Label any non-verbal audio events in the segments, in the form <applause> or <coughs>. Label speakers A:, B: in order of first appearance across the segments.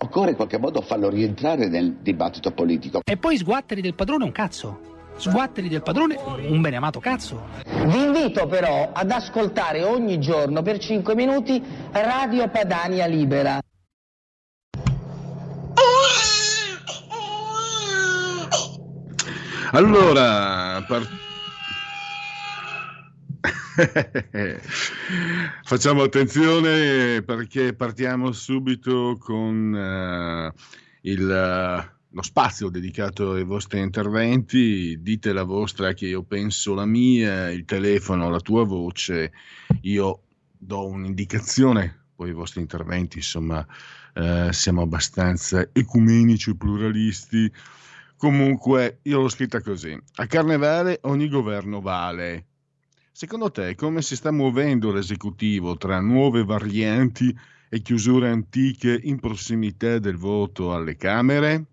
A: Occorre in qualche modo farlo rientrare nel dibattito politico.
B: E poi sguatteri del padrone un cazzo. Sguatteri del padrone un beneamato cazzo.
C: Vi invito però ad ascoltare ogni giorno per 5 minuti Radio Padania Libera.
D: Allora, part- <laughs> Facciamo attenzione perché partiamo subito con uh, il, uh, lo spazio dedicato ai vostri interventi. Dite la vostra che io penso la mia, il telefono, la tua voce. Io do un'indicazione, poi i vostri interventi, insomma, uh, siamo abbastanza ecumenici, pluralisti. Comunque, io l'ho scritta così. A carnevale ogni governo vale Secondo te come si sta muovendo l'esecutivo tra nuove varianti e chiusure antiche in prossimità del voto alle Camere?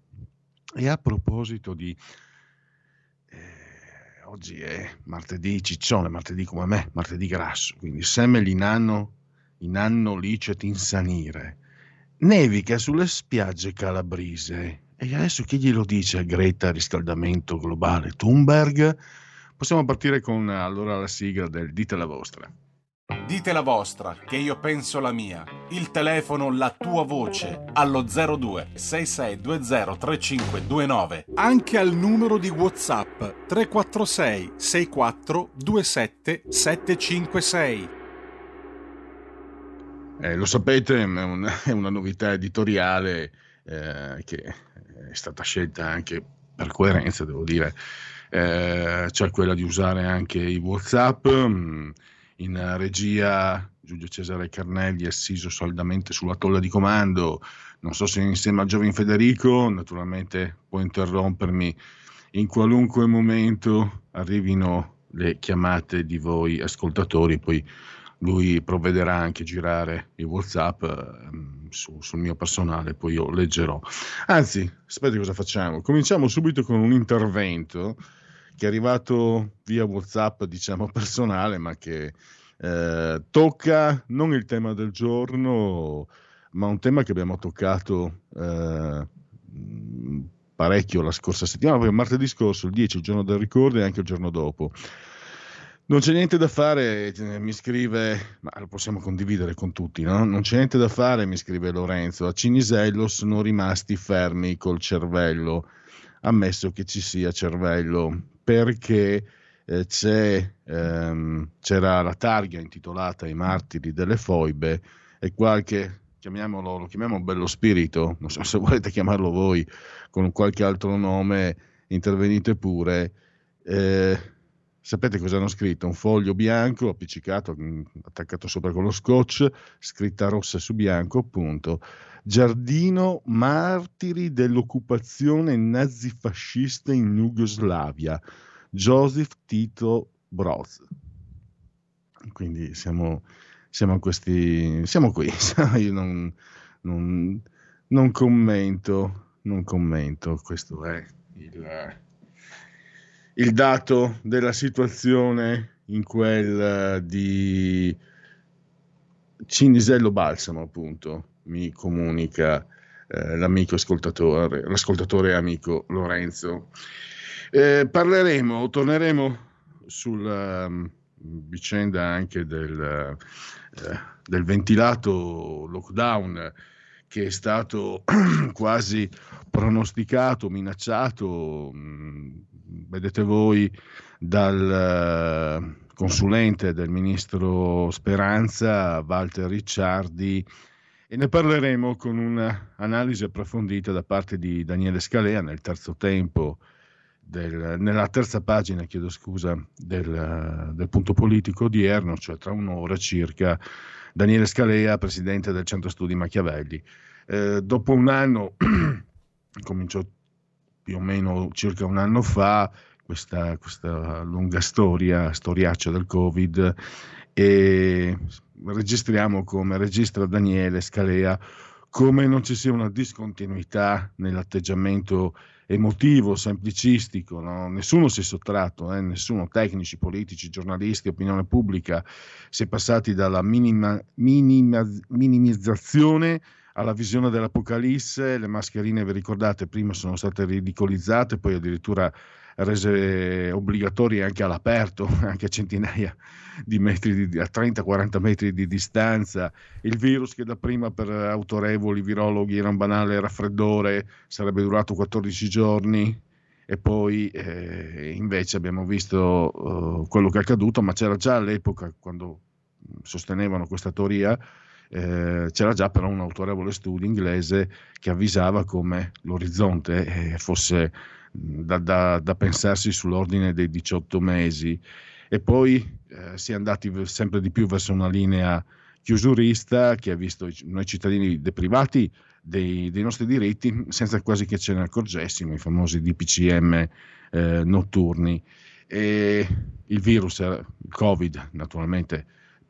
D: E a proposito di... Eh, oggi è martedì ciccione, martedì come me, martedì grasso, quindi semmel in anno, in anno licet insanire. Nevica sulle spiagge calabrise. E adesso chi glielo dice a Greta riscaldamento globale? Thunberg? Possiamo partire con allora la sigla del Dite la vostra.
E: Dite la vostra, che io penso la mia. Il telefono, la tua voce, allo 02 6620 3529. Anche al numero di WhatsApp 346 64 27 756.
D: Eh, lo sapete, è una, è una novità editoriale eh, che è stata scelta anche per coerenza, devo dire eh, cioè quella di usare anche i WhatsApp. Mm, in regia Giulio Cesare Carnelli è assiso saldamente sulla tolla di comando. Non so se insieme a Giovin Federico, naturalmente può interrompermi in qualunque momento arrivino le chiamate di voi ascoltatori, poi lui provvederà anche a girare i WhatsApp eh, su, sul mio personale, poi io leggerò. Anzi, aspetta cosa facciamo. Cominciamo subito con un intervento che è arrivato via WhatsApp, diciamo <laughs> personale, ma che eh, tocca non il tema del giorno, ma un tema che abbiamo toccato eh, parecchio la scorsa settimana, proprio martedì scorso, il 10, il giorno del ricordo e anche il giorno dopo. Non c'è niente da fare, mi scrive, ma lo possiamo condividere con tutti, no? Non c'è niente da fare, mi scrive Lorenzo. A Cinisello sono rimasti fermi col cervello, ammesso che ci sia cervello perché eh, ehm, c'era la targa intitolata I martiri delle foibe e qualche, chiamiamolo, lo chiamiamo bello spirito, non so se volete chiamarlo voi con qualche altro nome, intervenite pure. Eh, sapete cosa hanno scritto? Un foglio bianco appiccicato, mm, attaccato sopra con lo scotch, scritta rossa su bianco, appunto. Giardino martiri dell'occupazione nazifascista in Jugoslavia, Joseph Tito Broz. Quindi siamo, siamo, questi, siamo qui, <laughs> io non, non, non, commento, non commento, questo è il, il dato della situazione in quel di Cinisello Balsamo, appunto mi comunica eh, l'amico ascoltatore, l'ascoltatore amico Lorenzo. Eh, parleremo, torneremo sul, um, vicenda anche del, eh, del ventilato lockdown che è stato <clears throat> quasi pronosticato, minacciato, mh, vedete voi, dal uh, consulente del ministro Speranza, Walter Ricciardi, e ne parleremo con un'analisi approfondita da parte di Daniele Scalea nel terzo tempo, del, nella terza pagina, chiedo scusa, del, del punto politico odierno, cioè tra un'ora circa. Daniele Scalea, presidente del Centro Studi Machiavelli. Eh, dopo un anno, <clears throat> cominciò più o meno circa un anno fa, questa, questa lunga storia, storiaccia del Covid, e registriamo come registra Daniele Scalea come non ci sia una discontinuità nell'atteggiamento emotivo, semplicistico, no? nessuno si è sottratto, eh? nessuno, tecnici, politici, giornalisti, opinione pubblica, si è passati dalla minima, minima, minimizzazione alla visione dell'Apocalisse, le mascherine, vi ricordate, prima sono state ridicolizzate, poi addirittura rese obbligatorie anche all'aperto, <laughs> anche a centinaia di metri, di, a 30-40 metri di distanza, il virus che da prima per autorevoli virologhi era un banale raffreddore, sarebbe durato 14 giorni. E poi eh, invece abbiamo visto uh, quello che è accaduto, ma c'era già all'epoca quando sostenevano questa teoria, eh, c'era già però un autorevole studio inglese che avvisava come l'orizzonte eh, fosse da, da, da, pensarsi sull'ordine dei 18 mesi e poi eh, si è andati sempre di più verso una linea chiusurista che ha visto noi cittadini deprivati dei, dei nostri diritti senza quasi che ce ne accorgessimo, i famosi DPCM eh, notturni. E il virus, il Covid naturalmente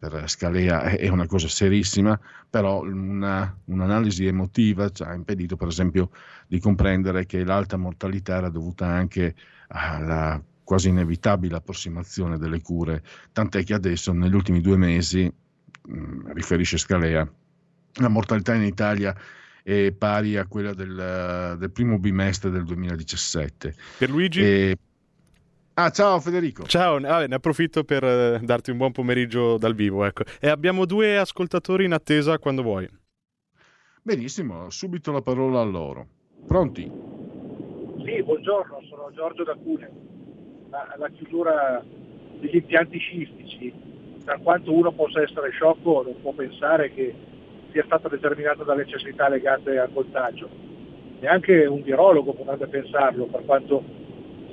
D: per Scalea è una cosa serissima, però una, un'analisi emotiva ci ha impedito per esempio di comprendere che l'alta mortalità era dovuta anche alla quasi inevitabile approssimazione delle cure, tant'è che adesso negli ultimi due mesi, mh, mm, riferisce Scalea, la mortalità in Italia è pari a quella del, del primo bimestre del 2017.
F: Per Luigi?
D: E, Ah, ciao Federico.
F: Ciao, ah, ne approfitto per eh, darti un buon pomeriggio dal vivo. Ecco. E abbiamo due ascoltatori in attesa quando vuoi.
D: Benissimo, subito la parola a loro. Pronti?
G: Sì, buongiorno, sono Giorgio da Cune. La, la chiusura degli impianti sciistici, per quanto uno possa essere sciocco, non può pensare che sia stata determinata da necessità legate al contagio. Neanche un virologo potrebbe pensarlo, per quanto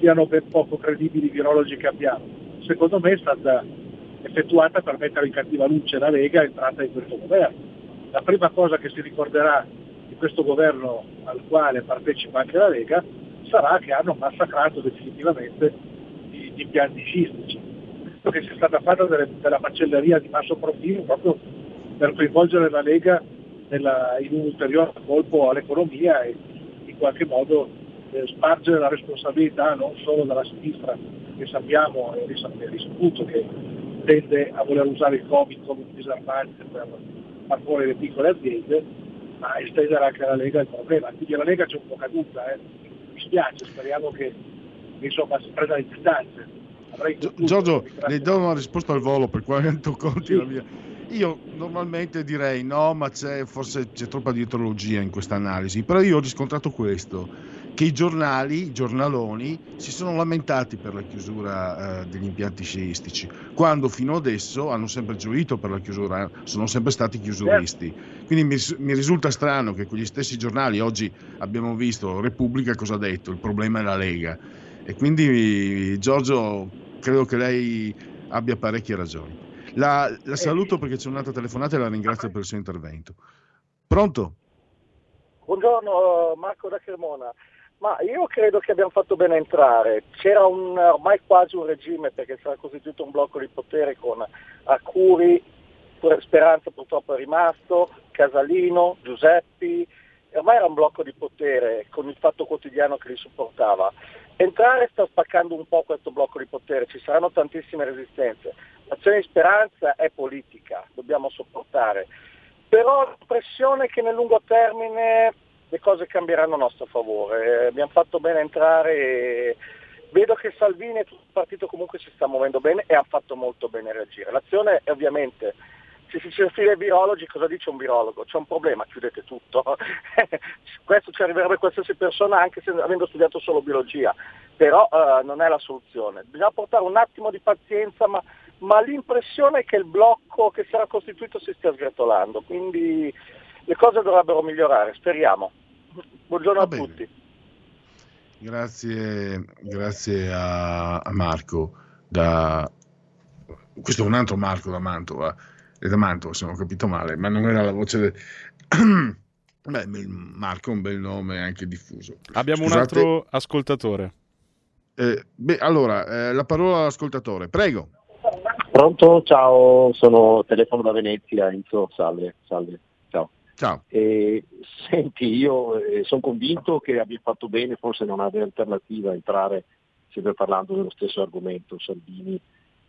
G: siano ben poco credibili i virologi che abbiamo. Secondo me è stata effettuata per mettere in cattiva luce la Lega entrata in questo governo. La prima cosa che si ricorderà di questo governo al quale partecipa anche la Lega sarà che hanno massacrato definitivamente gli, gli impianti scistici. Credo che sia stata fatta delle, della macelleria di basso profilo proprio per coinvolgere la Lega nella, in un ulteriore colpo all'economia e in qualche modo eh, spargere la responsabilità non solo dalla sinistra, che sappiamo e risaputo che tende a voler usare il Covid come un disarmante per far fuori le piccole aziende, ma estendere anche alla Lega il problema. Quindi la Lega c'è un po' caduta, eh. mi spiace, speriamo che insomma, si prenda le distanze.
D: Giorgio, le do una risposta al volo per quanto <laughs> conti sì. la mia. Io normalmente direi no, ma c'è, forse c'è troppa dietrologia in questa analisi, però io ho riscontrato questo che i giornali, i giornaloni, si sono lamentati per la chiusura eh, degli impianti sciistici, quando fino adesso hanno sempre gioito per la chiusura, sono sempre stati chiusuristi. Quindi mi, mi risulta strano che quegli stessi giornali, oggi abbiamo visto Repubblica cosa ha detto, il problema è la Lega. E quindi Giorgio, credo che lei abbia parecchie ragioni. La, la saluto perché c'è un'altra telefonata e la ringrazio per il suo intervento. Pronto?
H: Buongiorno Marco da Cremona. Ma io credo che abbiamo fatto bene a entrare. C'era un, ormai quasi un regime perché sarà costituito un blocco di potere con Arcuri, Speranza purtroppo è rimasto, Casalino, Giuseppi, ormai era un blocco di potere con il fatto quotidiano che li supportava. Entrare sta spaccando un po' questo blocco di potere, ci saranno tantissime resistenze. L'azione di speranza è politica, dobbiamo sopportare. Però l'impressione che nel lungo termine le cose cambieranno a nostro favore. Abbiamo fatto bene entrare Vedo che Salvini e tutto il partito comunque si sta muovendo bene e ha fatto molto bene reagire. L'azione è ovviamente se si cerca i virologi, cosa dice un virologo? C'è un problema, chiudete tutto. <laughs> Questo ci arriverebbe qualsiasi persona anche se, avendo studiato solo biologia, però uh, non è la soluzione. Bisogna portare un attimo di pazienza, ma, ma l'impressione è che il blocco che era costituito si stia sgretolando, quindi le cose dovrebbero migliorare, speriamo. Buongiorno a tutti.
D: Grazie, grazie a, a Marco. Da... Questo è un altro Marco da Mantova è da Mantova se non ho capito male, ma non era la voce del... <clears throat> Beh, Marco è un bel nome anche diffuso.
F: Abbiamo Scusate. un altro ascoltatore.
D: Eh, beh, allora, eh, la parola all'ascoltatore, prego.
I: Pronto, ciao, sono telefono da Venezia, Enzo, salve, salve, ciao. Eh, senti, io eh, sono convinto che abbia fatto bene, forse non avere alternativa, entrare, sempre parlando dello stesso argomento, Salvini,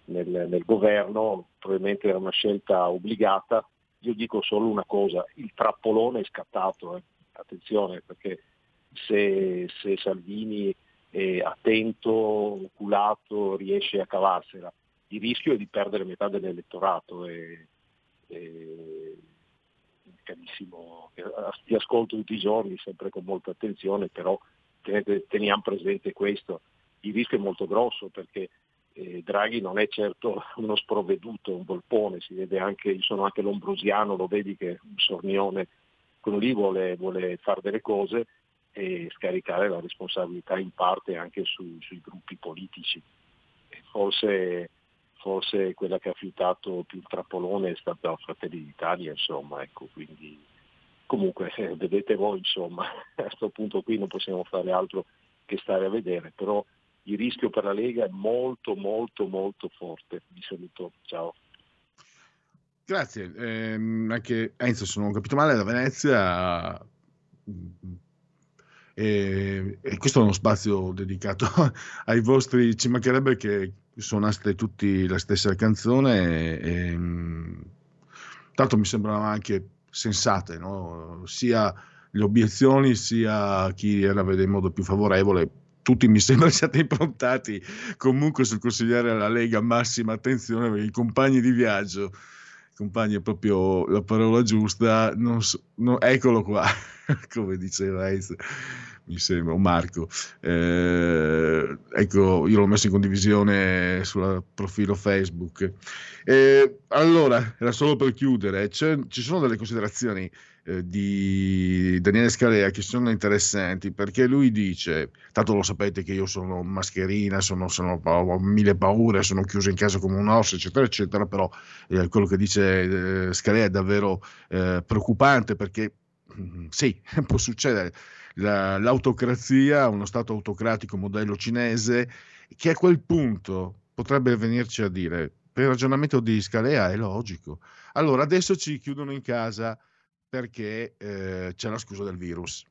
I: nel, nel governo, probabilmente era una scelta obbligata. Io dico solo una cosa, il trappolone è scattato, eh. attenzione perché se, se Salvini è attento, oculato, riesce a cavarsela, il rischio è di perdere metà dell'elettorato. E, e, carissimo, ti ascolto tutti i giorni, sempre con molta attenzione, però teniamo presente questo. Il rischio è molto grosso perché eh, Draghi non è certo uno sprovveduto, un volpone, si vede anche, io sono anche lombrosiano, lo vedi che un sornione, quello lì vuole, vuole fare delle cose e scaricare la responsabilità in parte anche su, sui gruppi politici. Forse, forse, quella che ha fiutato più il trappolone è stata Fratelli d'Italia, insomma, ecco, quindi comunque eh, vedete voi, insomma, <laughs> a questo punto qui non possiamo fare altro che stare a vedere, però il rischio per la Lega è molto molto molto forte. Vi saluto, ciao.
D: Grazie, eh, anche Enzo, se non ho capito male, da Venezia e, e, questo è uno spazio dedicato <laughs> ai vostri, ci mancherebbe che suonaste tutti la stessa canzone e, e tanto mi sembrano anche sensate, no? sia le obiezioni sia chi la vede in modo più favorevole tutti mi <laughs> sembra siate improntati comunque sul consigliare alla Lega massima attenzione perché i compagni di viaggio, compagni è proprio la parola giusta, so, no, eccolo qua, <laughs> come diceva Enzo, mi sembra, Marco. Eh, ecco, io l'ho messo in condivisione sul profilo Facebook. Eh, allora, era solo per chiudere, ci sono delle considerazioni eh, di Daniele Scalea che sono interessanti perché lui dice, tanto lo sapete che io sono mascherina, sono, sono, ho mille paure, sono chiuso in casa come un osso, eccetera, eccetera, però eh, quello che dice eh, Scalea è davvero eh, preoccupante perché mm, sì, <laughs> può succedere. La, l'autocrazia, uno Stato autocratico modello cinese, che a quel punto potrebbe venirci a dire, per il ragionamento di Scalea è logico. Allora, adesso ci chiudono in casa perché eh, c'è la scusa del virus,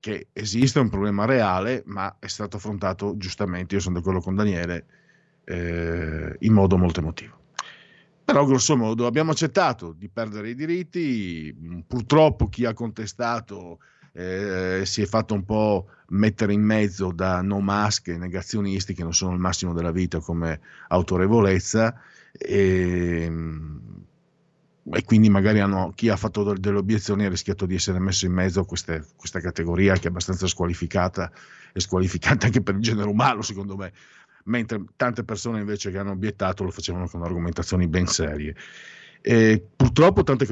D: che esiste un problema reale, ma è stato affrontato giustamente, io sono d'accordo con Daniele, eh, in modo molto emotivo. Però grosso modo abbiamo accettato di perdere i diritti, purtroppo chi ha contestato eh, si è fatto un po' mettere in mezzo da no mask e negazionisti che non sono il massimo della vita come autorevolezza. E, e quindi magari hanno, chi ha fatto delle obiezioni ha rischiato di essere messo in mezzo a queste, questa categoria che è abbastanza squalificata e squalificante anche per il genere umano secondo me, mentre tante persone invece che hanno obiettato lo facevano con argomentazioni ben serie. E purtroppo tante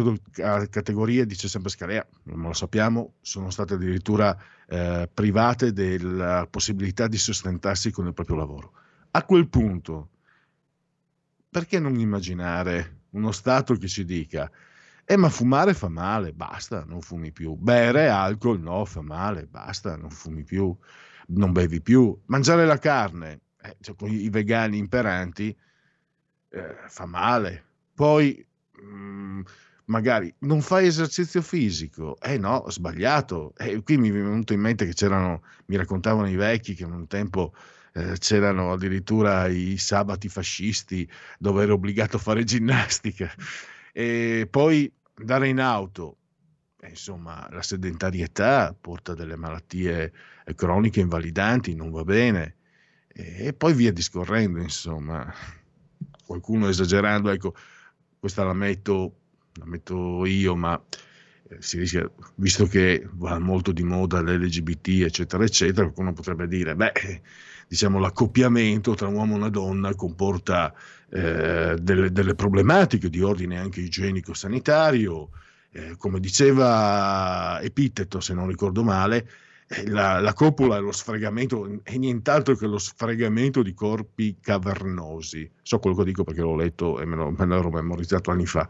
D: categorie, dice sempre Scalea, non lo sappiamo, sono state addirittura eh, private della possibilità di sostentarsi con il proprio lavoro. A quel punto, perché non immaginare uno Stato che ci dica, eh ma fumare fa male, basta, non fumi più. Bere alcol, no, fa male, basta, non fumi più, non bevi più. Mangiare la carne, eh, cioè, con i vegani imperanti, eh, fa male. Poi mh, mm, magari non fai esercizio fisico, eh no, sbagliato. E qui mi è venuto in mente che c'erano, mi raccontavano i vecchi che un tempo eh, c'erano addirittura i sabati fascisti dove ero obbligato a fare ginnastica e poi andare in auto eh, insomma, la sedentarietà porta delle malattie eh, croniche invalidanti, non va bene. E poi via discorrendo, insomma. Qualcuno esagerando, ecco, questa la metto, la metto io, ma si rischia, visto che va molto di moda l'LGBT, eccetera, eccetera, qualcuno potrebbe dire, beh, diciamo, l'accoppiamento tra un uomo e una donna comporta eh, delle, delle, problematiche di ordine anche igienico-sanitario, eh, come diceva Epiteto, se non ricordo male, eh, la, la, coppola è lo sfregamento, è nient'altro che lo sfregamento di corpi cavernosi. So quello che dico perché l'ho letto e me, lo, me l'ero memorizzato anni fa.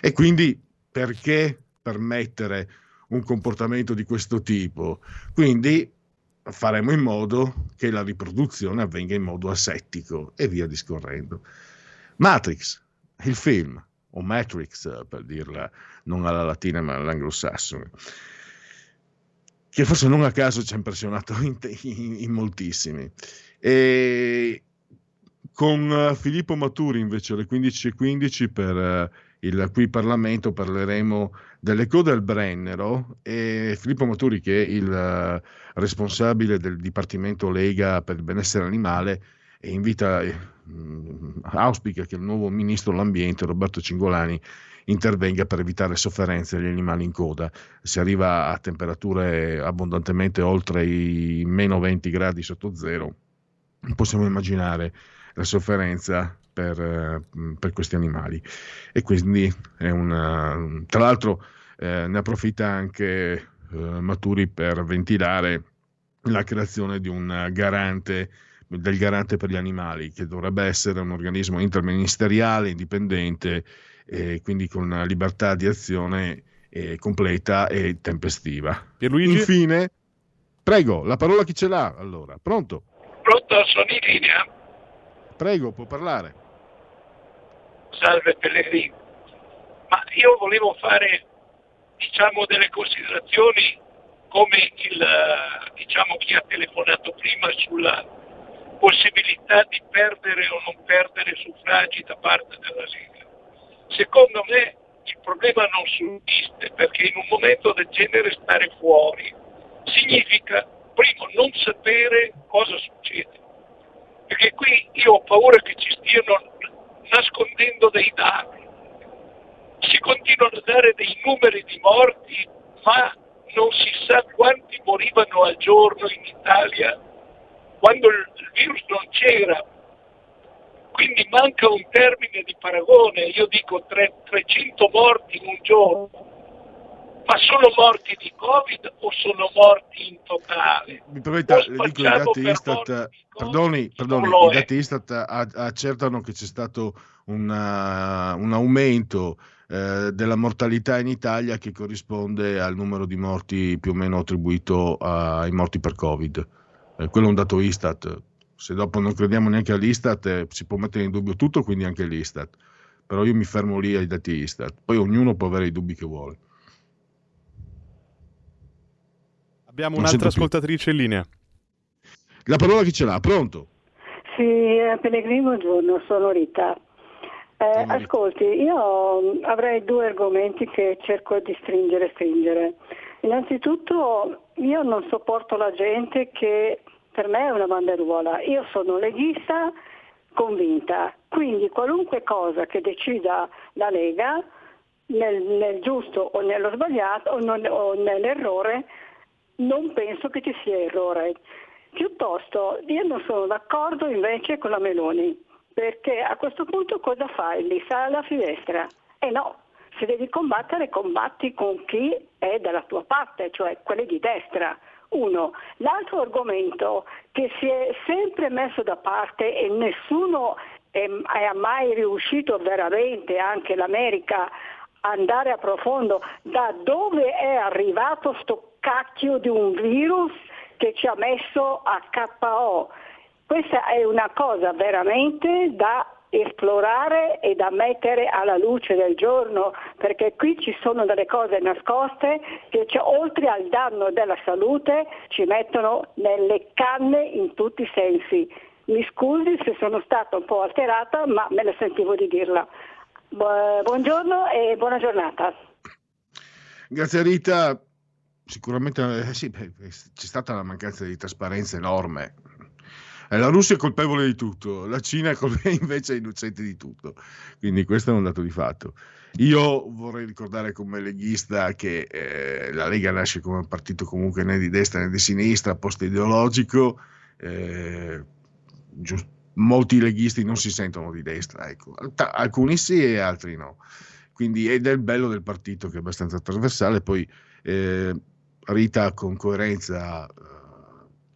D: E quindi perché permettere un comportamento di questo tipo. Quindi faremo in modo che la riproduzione avvenga in modo asettico e via discorrendo. Matrix, il film, o Matrix per dirla non alla latina ma all'anglosassone, che forse non a caso ci ha impressionato <laughs> in, in, in moltissimi. E con Filippo Maturi invece alle 15.15 per il qui Parlamento parleremo delle code al Brennero e Filippo Maturi che è il uh, responsabile del Dipartimento Lega per il benessere animale invita, eh, auspica che il nuovo ministro dell'ambiente Roberto Cingolani intervenga per evitare sofferenze agli animali in coda. Si arriva a temperature abbondantemente oltre i meno 20 gradi sotto zero, possiamo immaginare la sofferenza per, eh, per questi animali. E quindi è una, tra l'altro eh, ne approfitta anche eh, Maturi per ventilare la creazione di un garante del garante per gli animali, che dovrebbe essere un organismo interministeriale, indipendente, e quindi con una libertà di azione eh, completa e tempestiva. Pierluigi? Infine, prego, la parola chi ce l'ha allora? Pronto?
J: Pronto, sono in linea.
D: Prego, può parlare.
J: Salve Pellegrino. Ma io volevo fare diciamo, delle considerazioni come il, diciamo, chi ha telefonato prima sulla possibilità di perdere o non perdere suffragi da parte della Lega. Secondo me il problema non sussiste perché in un momento del genere stare fuori significa, primo, non sapere cosa succede. Perché qui io ho paura che ci stiano nascondendo dei dati. Si continuano a dare dei numeri di morti, ma non si sa quanti morivano al giorno in Italia quando il virus non c'era. Quindi manca un termine di paragone, io dico 300 morti in un giorno ma sono morti di Covid o sono morti in totale?
D: Mi permetta, le dico i dati Istat, perdoni, perdoni i dati Istat accertano che c'è stato una, un aumento eh, della mortalità in Italia che corrisponde al numero di morti più o meno attribuito ai morti per Covid. Eh, quello è un dato Istat. Se dopo non crediamo neanche all'Istat eh, si può mettere in dubbio tutto, quindi anche l'Istat. Però io mi fermo lì ai dati Istat. Poi ognuno può avere i dubbi che vuole.
F: Abbiamo un'altra ascoltatrice in linea.
D: La parola chi ce l'ha? Pronto?
K: Sì, eh, Pellegrino, buongiorno, sono Rita. Eh, ascolti, io avrei due argomenti che cerco di stringere e stringere. Innanzitutto io non sopporto la gente che per me è una banderuola. Io sono leghista convinta, quindi qualunque cosa che decida la Lega, nel, nel giusto o nello sbagliato o, non, o nell'errore, non penso che ci sia errore. Piuttosto io non sono d'accordo invece con la Meloni, perché a questo punto cosa fai? Li sa alla finestra? E eh no, se devi combattere combatti con chi è dalla tua parte, cioè quelli di destra. Uno. L'altro argomento che si è sempre messo da parte e nessuno è, è mai riuscito veramente, anche l'America, andare a profondo da dove è arrivato sto cacchio di un virus che ci ha messo a KO. Questa è una cosa veramente da esplorare e da mettere alla luce del giorno, perché qui ci sono delle cose nascoste che oltre al danno della salute ci mettono nelle canne in tutti i sensi. Mi scusi se sono stata un po' alterata, ma me la sentivo di dirla. Buongiorno e buona giornata.
D: grazie Rita, sicuramente eh, sì, beh, c'è stata una mancanza di trasparenza enorme. Eh, la Russia è colpevole di tutto, la Cina è <laughs> invece innocente di tutto, quindi questo è un dato di fatto. Io vorrei ricordare come leghista che eh, la Lega nasce come un partito comunque né di destra né di sinistra, post-ideologico, eh, giusto, molti leghisti non si sentono di destra, ecco. alcuni sì e altri no. Quindi, è il bello del partito che è abbastanza trasversale, poi eh, Rita con coerenza eh,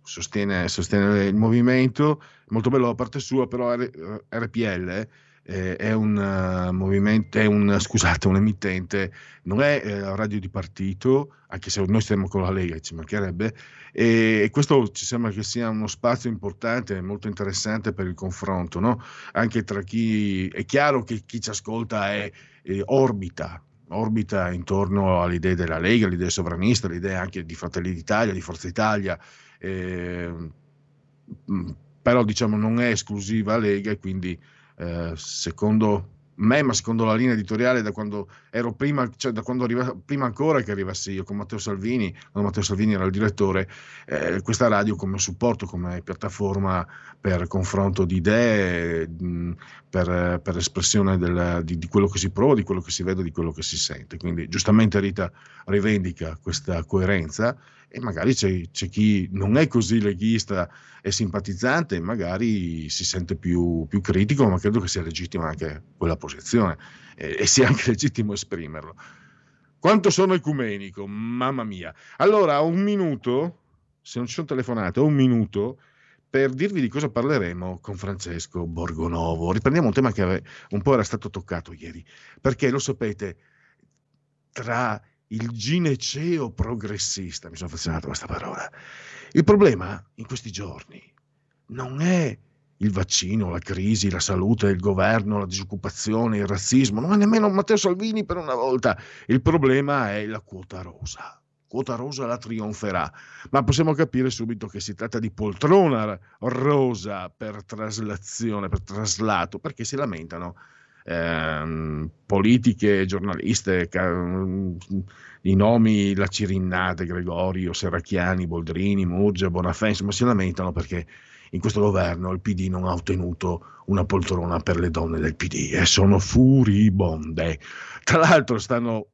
D: sostiene, sostiene, il movimento, molto bello da parte sua, però RPL eh, è un uh, movimento, è un, scusate, un emittente, non è eh, radio di partito, anche se noi stiamo con la Lega, ci mancherebbe, e, e, questo ci sembra che sia uno spazio importante molto interessante per il confronto, no? anche tra chi, è chiaro che chi ci ascolta è, è orbita, orbita intorno all'idea della Lega, all'idea sovranista, all'idea anche di Fratelli d'Italia, di Forza Italia, eh, però diciamo non è esclusiva Lega e quindi eh, secondo me, ma secondo la linea editoriale da quando ero prima, cioè da quando arriva, prima ancora che arrivassi io con Matteo Salvini, quando Matteo Salvini era il direttore, eh, questa radio come supporto, come piattaforma per confronto di idee, per, per, espressione del, di, di, quello che si prova, di quello che si vede, di quello che si sente. Quindi giustamente Rita rivendica questa coerenza e magari c'è, c'è, chi non è così leghista e simpatizzante e magari si sente più, più, critico, ma credo che sia legittima anche quella posizione e, e sia anche <laughs> legittimo esprimerlo. Quanto sono ecumenico, mamma mia. Allora, un minuto, se non ci sono telefonate, un minuto per dirvi di cosa parleremo con Francesco Borgonovo. Riprendiamo un tema che un po' era stato toccato ieri, perché lo sapete, tra il gineceo progressista, mi sono affezionato a questa parola. Il problema in questi giorni non è il vaccino, la crisi, la salute, il governo, la disoccupazione, il razzismo, non è nemmeno Matteo Salvini per una volta. Il problema è la quota rosa. Quota rosa la trionferà, ma possiamo capire subito che si tratta di poltrona rosa per traslazione, per traslato, perché si lamentano ehm, politiche, giornaliste, ca- i nomi La Cirinnate, Gregorio, Serracchiani, Boldrini, Murgia, Bonafè, insomma si lamentano perché in questo governo il PD non ha ottenuto una poltrona per le donne del PD e sono furibonde. Tra l'altro stanno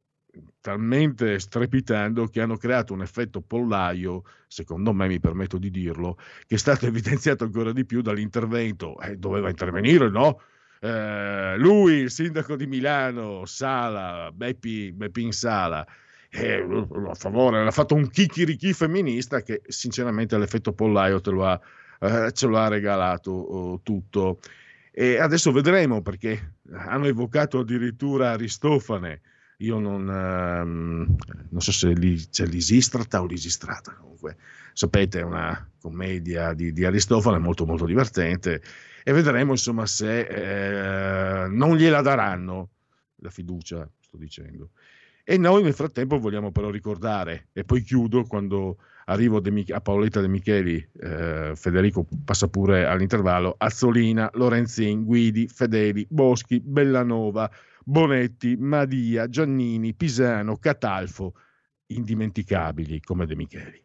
D: talmente strepitando che hanno creato un effetto pollaio, secondo me mi permetto di dirlo, che è stato evidenziato ancora di più dall'intervento, eh, doveva intervenire, no? Eh, lui, il sindaco di Milano, Sala, Beppi, Beppin Sala, eh, a favore, ha fatto un chicchirichì femminista che sinceramente l'effetto pollaio te lo ha, eh, ce lo ha regalato oh, tutto. E adesso vedremo perché hanno evocato addirittura Aristofane. Io non, ehm, non so se li, c'è l'Isistrata o l'Isistrata, comunque sapete, è una commedia di, di Aristofane molto molto divertente e vedremo insomma se eh, non gliela daranno la fiducia, sto dicendo. E noi nel frattempo vogliamo però ricordare, e poi chiudo quando arrivo a Paoletta De Micheli, eh, Federico passa pure all'intervallo, Azzolina, Lorenzin, Guidi, Fedeli, Boschi, Bellanova, Bonetti, Madia, Giannini, Pisano, Catalfo, indimenticabili come De Micheli.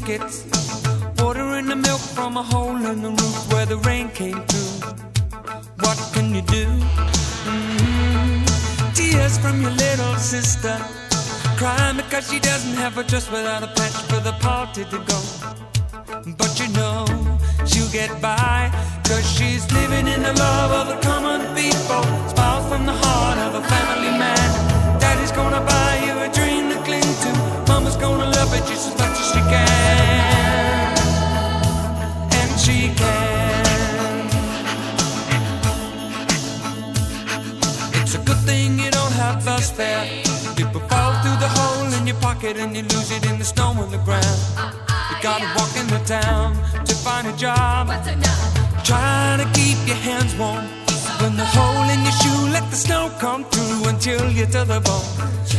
L: Tickets, ordering the milk from a hole in the roof where the rain came through. What can you do? Mm-hmm. Tears from your little sister, crying because she doesn't have a dress without a patch for the party to go. But you know she'll get by, cause she's living in the love of the common people. Smiles from the heart of a family man. Daddy's gonna buy you a dream to cling to. Mama's gonna love it just as much she can. And she can. It's a good thing you don't have us there. People fall through the hole in your pocket and you lose it in the snow on the ground. You gotta walk in the town to find a job. Trying to keep your hands warm. When the hole in your shoe, let the snow come through and chill you to the bone.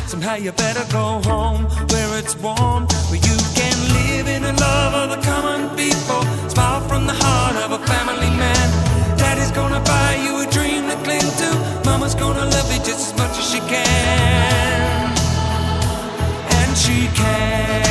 L: Somehow you better go home where it's warm, where you can live in the love of the common people. Smile from the heart of a family man. Daddy's gonna buy you a dream to cling to. Mama's gonna love you just as much as she can. And she can.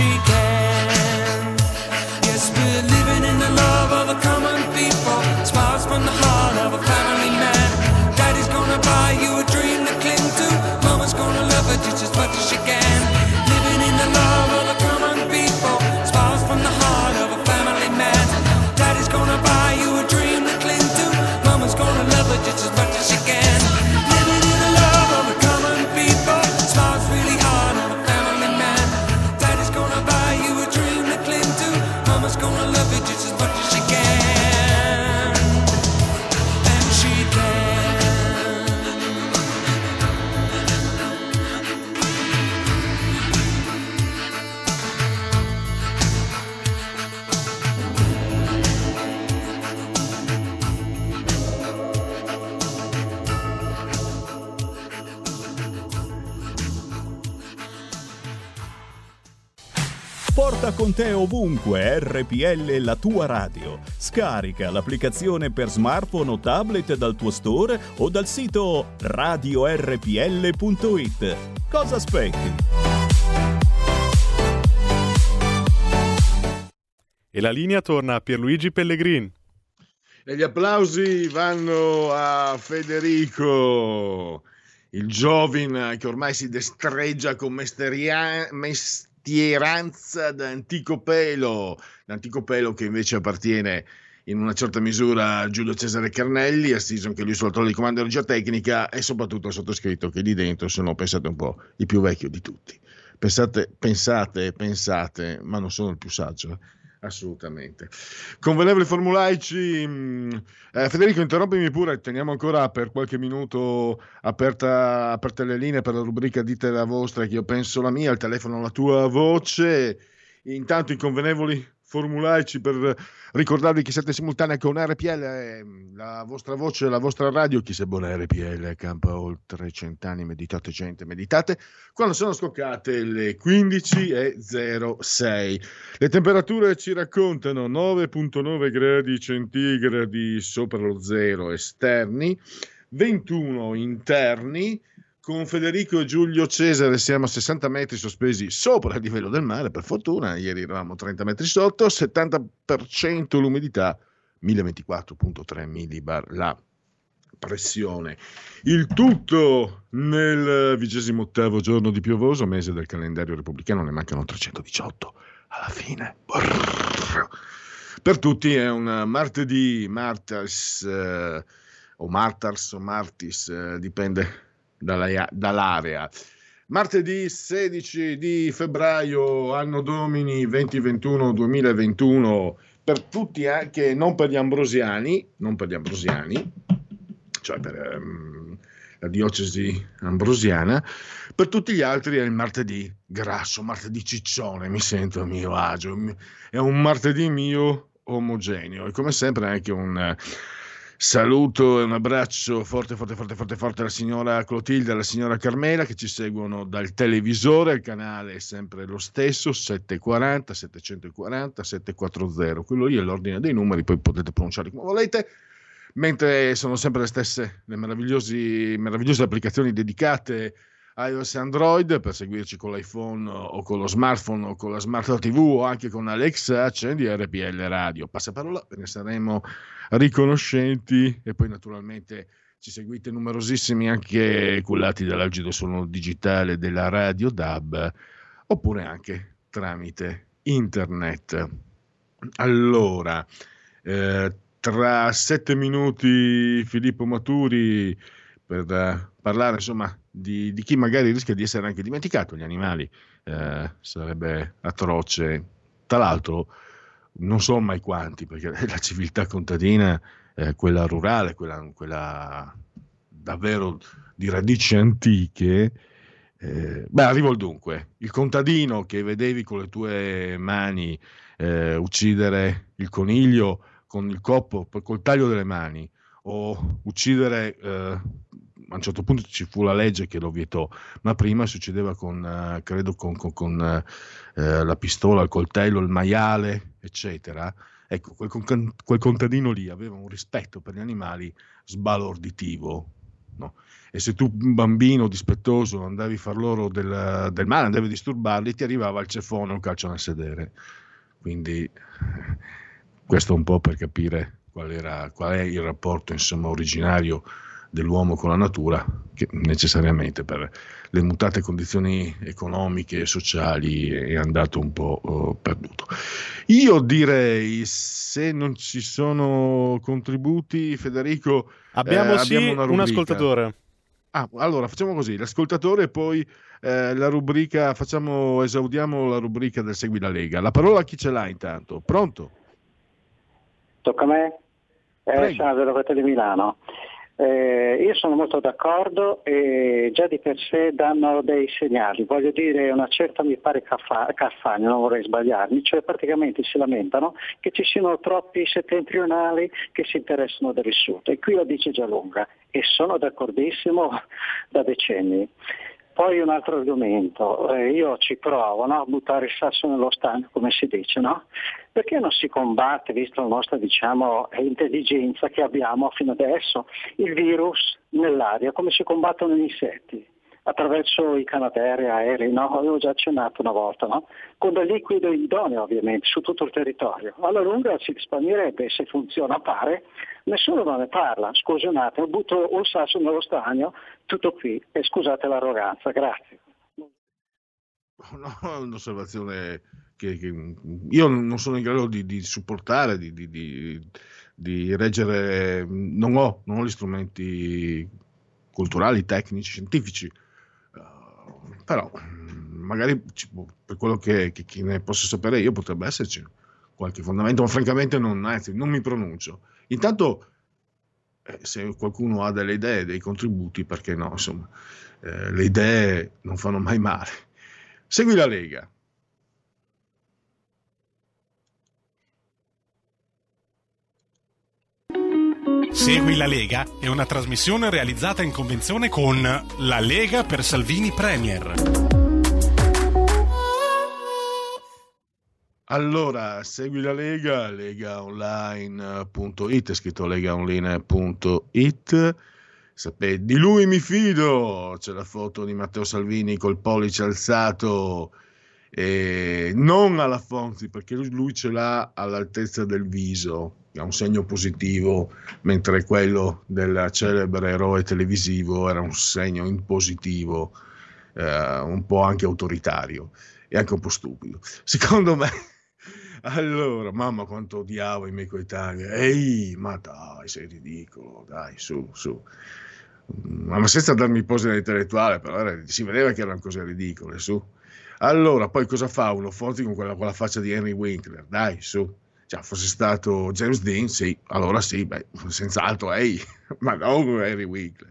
L: She can. Yes, we're living in the love of the common people. Smiles from the heart of a family man. Daddy's gonna buy you a dream to cling to. Mama's gonna love it just as much as she can.
M: Con te ovunque RPL la tua radio. Scarica l'applicazione per smartphone o tablet dal tuo store o dal sito radiorpl.it. Cosa aspetti?
F: E la linea torna a Pierluigi Pellegrin.
D: E gli applausi vanno a Federico, il giovine che ormai si destreggia con mesteria- mestieranza d'antico pelo, l'antico pelo che invece appartiene in una certa misura a Giulio Cesare Carnelli, assiso anche lui sul trono di comando regia tecnica e soprattutto al sottoscritto che lì dentro sono, pensate un po', il più vecchio di tutti. Pensate, pensate, pensate, ma non sono il più saggio. eh. Assolutamente. Convenevoli formulaici, mh, eh, Federico, interrompimi pure, teniamo ancora per qualche minuto aperta, aperte le linee per la rubrica Dite la vostra, che io penso la mia, il telefono la tua voce. Intanto i convenevoli formulaici per ricordarvi che siete simultanei con RPL, eh, la vostra voce, la vostra radio, chi se buona RPL campa oltre cent'anni, meditate gente, meditate, quando sono scoccate le 15.06. Le temperature ci raccontano 9.9 gradi centigradi sopra lo zero esterni, 21 interni, con Federico e Giulio Cesare siamo a 60 metri sospesi sopra il livello del mare, per fortuna, ieri eravamo 30 metri sotto, 70% l'umidità, 1024.3 millibar la pressione. Il tutto nel vigesimo ottavo giorno di piovoso, mese del calendario repubblicano, ne mancano 318 alla fine. Brrr. Per tutti è un martedì, martas, eh, o martars o martis, eh, dipende dalla- dall'area. Martedì 16 di febbraio, anno domini 2021-2021, per tutti, anche non per gli ambrosiani, non per gli ambrosiani, cioè per ehm, la diocesi ambrosiana, per tutti gli altri è il martedì grasso, martedì ciccione, mi sento a mio agio, è un martedì mio omogeneo e come sempre anche un eh, saluto e un abbraccio forte, forte, forte, forte, forte alla signora Clotilde alla signora Carmela che ci seguono dal televisore, il canale è sempre lo stesso, 740, 740, 740, quello lì è l'ordine dei numeri, poi potete pronunciarli come volete. Mentre sono sempre le stesse le meravigliose applicazioni dedicate iOS e Android per seguirci con l'iPhone o con lo smartphone o con la smart TV o anche con Alexa accendi RPL Radio. Passaparola ve ne saremo riconoscenti e poi naturalmente ci seguite numerosissimi anche cullati dall'algido suono digitale della Radio DAB oppure anche tramite internet. Allora eh, tra sette minuti Filippo Maturi per eh, parlare insomma di, di chi magari rischia di essere anche dimenticato, gli animali, eh, sarebbe atroce. Tra l'altro non so mai quanti, perché <laughs> la civiltà contadina, eh, quella rurale, quella, quella davvero di radici antiche, eh, beh, arrivo al dunque. Il contadino che vedevi con le tue mani eh, uccidere il coniglio con il coppo, col taglio delle mani, o uccidere, eh, a un certo punto ci fu la legge che lo vietò, ma prima succedeva con, eh, credo, con, con- con, eh, la pistola, il coltello, il maiale, eccetera. Ecco, quel, quel contadino lì aveva un rispetto per gli animali sbalorditivo. no? E se tu, un bambino dispettoso, andavi a far loro del, del male, andavi a disturbarli, ti arrivava il ceffone o un calcio nel sedere. Quindi questo un po' per capire qual, era, qual è il rapporto insomma, originario dell'uomo con la natura, che necessariamente per le mutate condizioni economiche e sociali è andato un po' eh, perduto. Io direi, se non ci sono contributi, Federico,
F: Abbiamo
D: eh,
F: sì
D: abbiamo una
F: un ascoltatore.
D: Ah, allora facciamo così, l'ascoltatore e poi eh, la rubrica, facciamo, esaudiamo la rubrica del Segui la Lega. La parola a chi ce l'ha intanto? Pronto?
N: Tocca a me? Eh,
D: Prego.
N: sono l'avvocato di Milano. Eh, io sono molto d'accordo e già di per sé danno dei segnali, voglio dire una certa mi pare caffa- Caffagno, non vorrei sbagliarmi, cioè praticamente si lamentano che ci siano troppi settentrionali che si interessano del vissuto e qui lo dice già lunga e sono d'accordissimo da decenni. Poi un altro argomento, eh, io ci provo no, a buttare il sasso nello stagno, come si dice, no? Perché non si combatte, visto la nostra diciamo, intelligenza che abbiamo fino adesso, il virus nell'aria, come si combattono gli insetti? Attraverso i canadairi, aerei, no? Avevo già accennato una volta, no? Con del liquido idoneo ovviamente su tutto il territorio. Alla lunga si espanderebbe, se funziona pare, nessuno non ne parla. Attimo, butto un sasso nello stagno, tutto qui e scusate l'arroganza, grazie.
D: No, un'osservazione che, che io non sono in grado di, di supportare, di, di- di- reggere, non ho, non ho gli strumenti culturali, tecnici, scientifici, però mm, magari può- per quello che, che- che ne posso sapere io potrebbe esserci qualche fondamento, ma francamente non, anzi, non mi pronuncio. Intanto eh, se qualcuno ha delle idee, dei contributi, perché no? Insomma, eh, le idee non fanno mai male. Segui la Lega.
E: Segui la Lega è una trasmissione realizzata in convenzione con La Lega per Salvini Premier.
D: Allora, segui la Lega, legaonline.it, è scritto legaonline.it. Di lui mi fido. C'è la foto di Matteo Salvini col pollice alzato, e non alla Fonzi, perché lui ce l'ha all'altezza del viso, ha un segno positivo, mentre quello del celebre eroe televisivo era un segno in positivo, eh, un po' anche autoritario e anche un po' stupido. Secondo me, <laughs> allora, mamma quanto odiavo i miei coetanei, ehi, ma dai, sei ridicolo, dai, su, su. Ma senza darmi pose da intellettuale, però era- si vedeva che erano cose ridicole, su. Allora, poi cosa fa uno Fonzi con quella, con la faccia di Henry Winkler? Dai, su. Cioè, fosse stato James Dean, sì, allora sì, beh, senz'altro, ehi, <laughs> ma non Harry Winkler.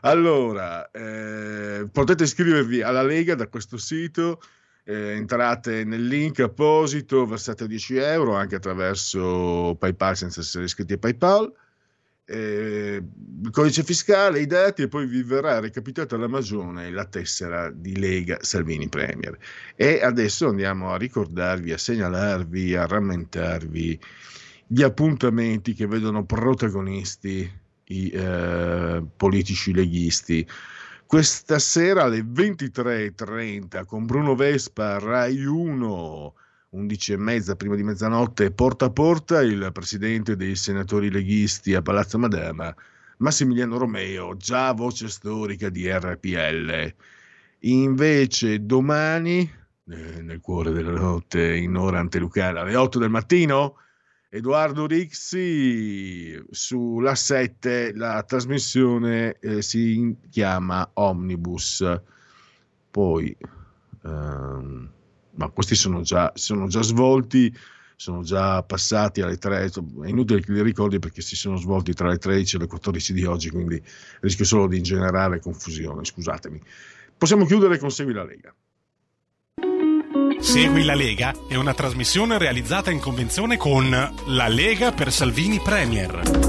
D: Allora, eh, potete iscrivervi alla Lega da questo sito, eh, entrate nel link apposito, versate 10 euro anche attraverso PayPal senza essere iscritti a PayPal. Eh, il codice fiscale, i dati e poi vi verrà recapitata la magione la tessera di Lega Salvini Premier. E adesso andiamo a ricordarvi, a segnalarvi, a rammentarvi gli appuntamenti che vedono protagonisti i eh, politici leghisti. Questa sera alle 23.30 con Bruno Vespa, Rai 1 11 e mezza prima di mezzanotte, porta a porta, il presidente dei senatori leghisti a Palazzo Madama, Massimiliano Romeo, già voce storica di RPL. Invece domani, nel cuore della notte, in ora antelucana, alle 8 del mattino, Edoardo Rixi sulla 7 la trasmissione eh, si chiama Omnibus. Poi ehm, ma questi sono già, sono già svolti, sono già passati alle 3, è inutile che li ricordi perché si sono svolti tra le 13 e le 14 di oggi, quindi rischio solo di ingenerare confusione, scusatemi. Possiamo chiudere con Segui la Lega.
E: Segui la Lega è una trasmissione realizzata in convenzione con La Lega per Salvini Premier.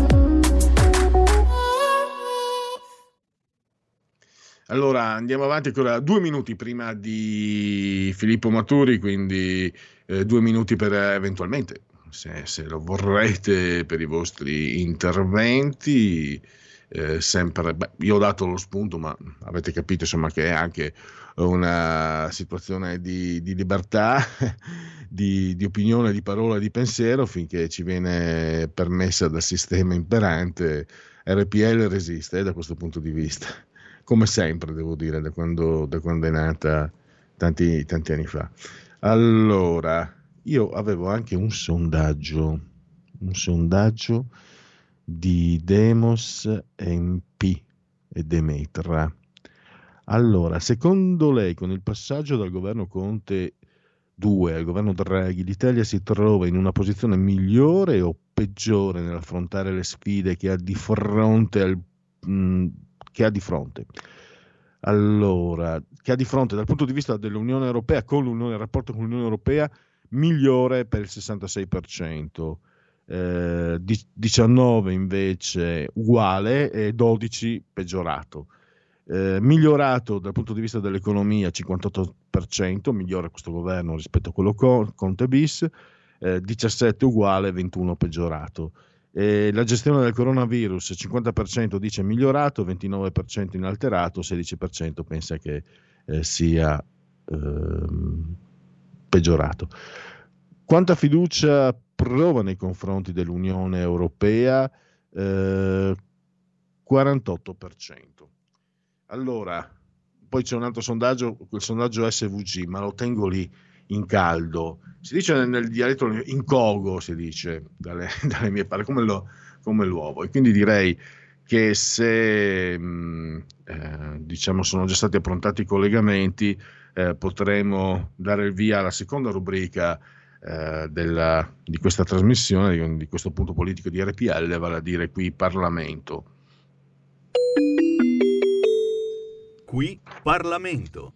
D: Allora andiamo avanti ancora due minuti prima di Filippo Maturi, quindi eh, due minuti per eventualmente, se, se, lo vorrete, per i vostri interventi. Eh, sempre, beh, io ho dato lo spunto, ma avete capito insomma che è anche una situazione di, di libertà, <laughs> di, di, opinione, di parola, di pensiero, finché ci viene permessa dal sistema imperante. RPL resiste eh, da questo punto di vista come sempre, devo dire, da quando, da quando è nata tanti, tanti anni fa. Allora, io avevo anche un sondaggio, un sondaggio di Demos MP e Demetra. Allora, secondo lei, con il passaggio dal governo Conte 2 al governo Draghi, l'Italia si trova in una posizione migliore o peggiore nell'affrontare le sfide che ha di fronte al, mh, che ha di fronte. Allora, che ha di fronte dal punto di vista dell'Unione Europea, con l'Unione, il rapporto con l'Unione Europea, migliore per il 66%, eh, 19 invece uguale e 12 peggiorato. Eh, migliorato dal punto di vista dell'economia 58%, migliore questo governo rispetto a quello con, Conte bis, eh, 17 uguale, 21 peggiorato. Eh, la gestione del coronavirus, 50% dice migliorato, 29% inalterato, 16% pensa che eh, sia ehm, peggiorato. Quanta fiducia prova nei confronti dell'Unione Europea? Eh, 48%. Allora, poi c'è un altro sondaggio, quel sondaggio SVG, ma lo tengo lì in caldo. Si dice nel, dialetto in cogo, si dice dalle, <laughs> dalle mie parole, come, lo, come, l'uovo. E quindi direi che se mh, eh, diciamo sono già stati approntati i collegamenti, eh, potremo dare il via alla seconda rubrica eh, della, di questa trasmissione, di, di questo punto politico di RPL, vale a dire qui Parlamento.
O: Qui Parlamento.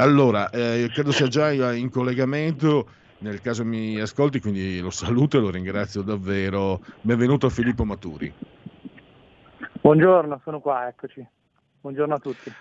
D: Allora, eh, credo sia già in collegamento, nel caso mi ascolti, quindi lo saluto e lo ringrazio davvero. Benvenuto a Filippo Maturi.
P: Buongiorno, sono qua, eccoci. Buongiorno a tutti.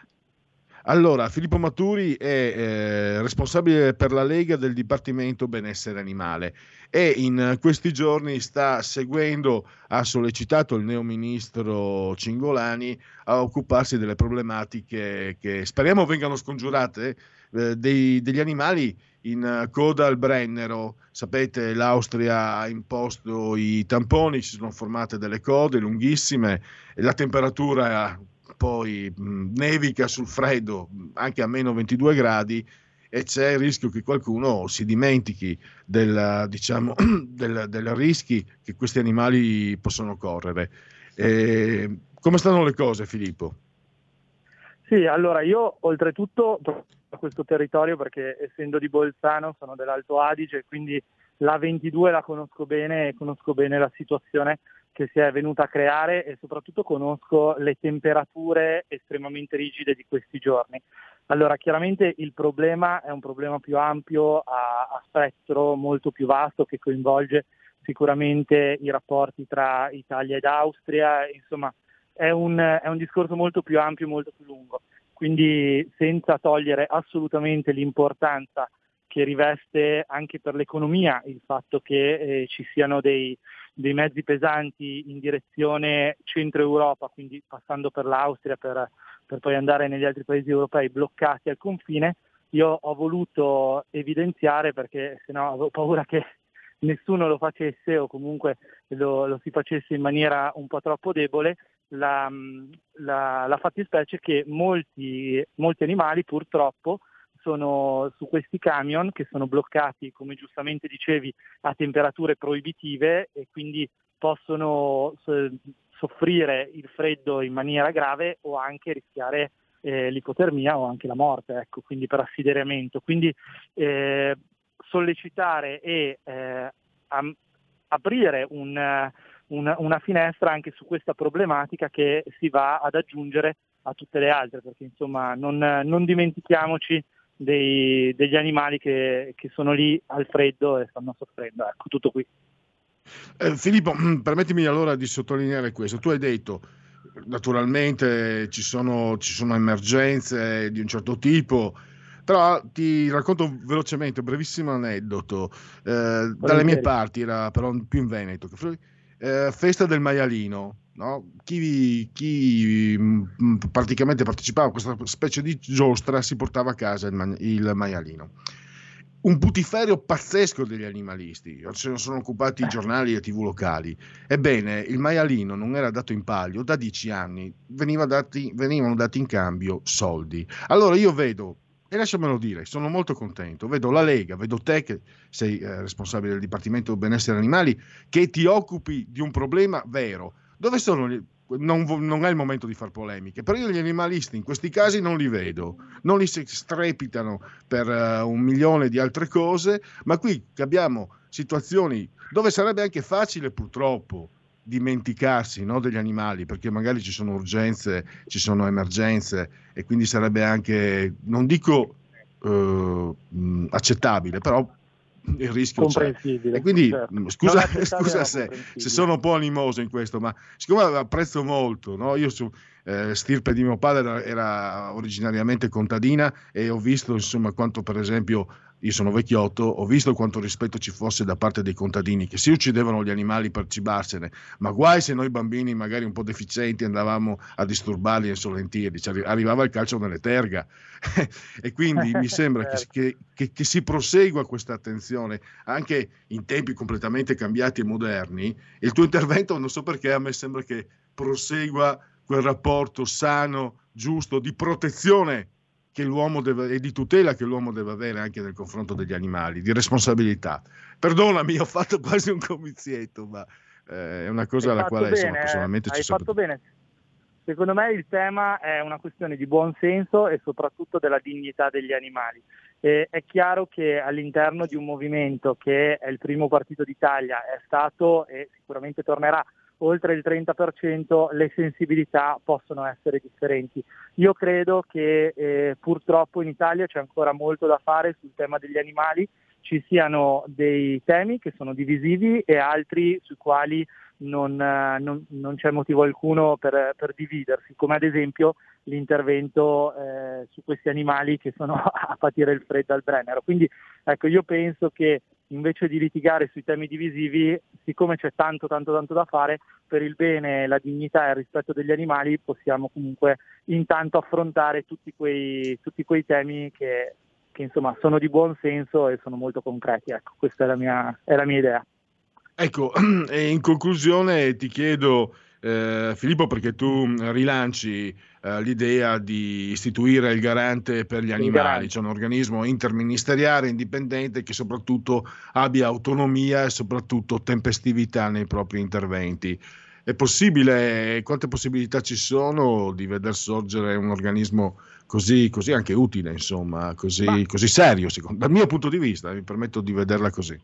D: Allora, Filippo Maturi è eh, responsabile per la Lega del Dipartimento Benessere Animale e in questi giorni sta seguendo, ha sollecitato il neoministro Cingolani a occuparsi delle problematiche che speriamo vengano scongiurate eh, dei, degli animali in coda al Brennero. Sapete, l'Austria ha imposto i tamponi, ci sono formate delle code lunghissime la temperatura poi mh, nevica sul freddo anche a meno 22 gradi e c'è il rischio che qualcuno si dimentichi del, diciamo, <clears throat> del, del rischi che questi animali possono correre. E come stanno le cose, Filippo?
P: Sì, allora io oltretutto a questo territorio perché essendo di Bolzano sono dell'Alto Adige, quindi la 22 la conosco bene e conosco bene la situazione che si è venuta a creare e soprattutto conosco le temperature estremamente rigide di questi giorni. Allora, chiaramente il problema è un problema più ampio, a, a spettro molto più vasto che coinvolge sicuramente i rapporti tra Italia ed Austria, insomma è un, è un discorso molto più ampio e molto più lungo. Quindi senza togliere assolutamente l'importanza che riveste anche per l'economia il fatto che eh, ci siano dei, dei, mezzi pesanti in direzione centro Europa, quindi passando per l'Austria per, per poi andare negli altri paesi europei bloccati al confine, io ho voluto evidenziare perché sennò avevo paura che nessuno lo facesse o comunque lo, lo si facesse in maniera un po' troppo debole, la, la, la fattispecie che molti, molti animali purtroppo sono su questi camion che sono bloccati, come giustamente dicevi, a temperature proibitive e quindi possono soffrire il freddo in maniera grave o anche rischiare eh, l'ipotermia o anche la morte, ecco, quindi per assideriamento. Quindi eh, sollecitare e eh, am- aprire un, una, una finestra anche su questa problematica che si va ad aggiungere a tutte le altre, perché insomma non, non dimentichiamoci dei, degli animali che, che, sono lì al freddo e stanno soffrendo. Ecco, tutto qui.
D: Eh, Filippo, permettimi allora di sottolineare questo. Tu hai detto, naturalmente ci sono, ci sono emergenze di un certo tipo, però ti racconto velocemente un brevissimo aneddoto. Eh, dalle mie parti, era però più in Veneto. Eh, festa del maialino. No? Chi, chi mh, mm, praticamente partecipava a questa specie di giostra si portava a casa il, il maialino un putiferio pazzesco degli animalisti, se ne sono occupati i giornali e tv locali. Ebbene, il maialino non era dato in palio da dieci anni, dati, venivano dati in cambio soldi. Allora io vedo e lasciamelo dire, sono molto contento. Vedo la Lega, vedo te che sei eh, responsabile del Dipartimento Benessere Animali, che ti occupi di un problema vero. Dove sono gli, non, non, è il momento di fare polemiche, però io gli animalisti in questi casi non li vedo, non li strepitano per uh, un milione di altre cose, ma qui abbiamo situazioni dove sarebbe anche facile purtroppo dimenticarsi no, degli animali, perché magari ci sono urgenze, ci sono emergenze e quindi sarebbe anche, non dico eh, accettabile, però il rischio c'è. E quindi certo. scusa, <laughs> scusa se, se, sono un po' animoso in questo, ma siccome apprezzo molto, no? io su eh, stirpe di mio padre era, era, originariamente contadina e ho visto insomma quanto per esempio io sono vecchiotto, ho visto quanto rispetto ci fosse da parte dei contadini che si uccidevano gli animali per cibarsene, ma guai se noi bambini magari un po' deficienti andavamo a disturbarli e insolentirli, cioè, arrivava il calcio nelle terga <laughs> e quindi mi sembra che, <laughs>
P: Certo.
D: che, che, che, si prosegua questa attenzione anche in tempi completamente cambiati e moderni. Il tuo intervento non so perché a me sembra che prosegua quel rapporto sano, giusto, di protezione deve, e di tutela che l'uomo deve avere anche nel confronto degli animali, di responsabilità. Perdonami, ho fatto <laughs> quasi un comizietto, ma eh, è una cosa
P: hai
D: alla quale
P: bene,
D: insomma, personalmente
P: hai
D: ci
P: fatto bene. Secondo me il tema è una questione di buon senso e soprattutto della dignità degli animali. E è chiaro che all'interno di un movimento che è il primo partito d'Italia è stato e sicuramente tornerà oltre il 30% le sensibilità possono essere differenti. Io credo che eh, purtroppo in Italia c'è ancora molto da fare sul tema degli animali, ci siano dei temi che sono divisivi e altri sui quali non, non, non c'è motivo alcuno per, per, dividersi, come ad esempio l'intervento eh, su questi animali che sono <laughs> a patire il freddo al Brennero. Quindi ecco, io penso che invece di litigare sui temi divisivi, siccome c'è tanto tanto tanto da fare, per il bene, la dignità e il rispetto degli animali possiamo comunque intanto affrontare tutti quei, tutti quei temi che, che insomma sono di buon senso e sono molto concreti. Ecco, questa è la mia, è la mia idea.
D: Ecco, <clears throat> in conclusione ti chiedo, eh, Filippo, perché tu rilanci eh, l'idea di istituire il garante per gli animali, cioè un organismo interministeriale indipendente che soprattutto abbia autonomia e soprattutto tempestività nei propri interventi. È possibile, quante possibilità ci sono di veder sorgere un organismo così, così anche utile, insomma, così, così serio, secondo, dal mio punto di vista, mi permetto di vederla così.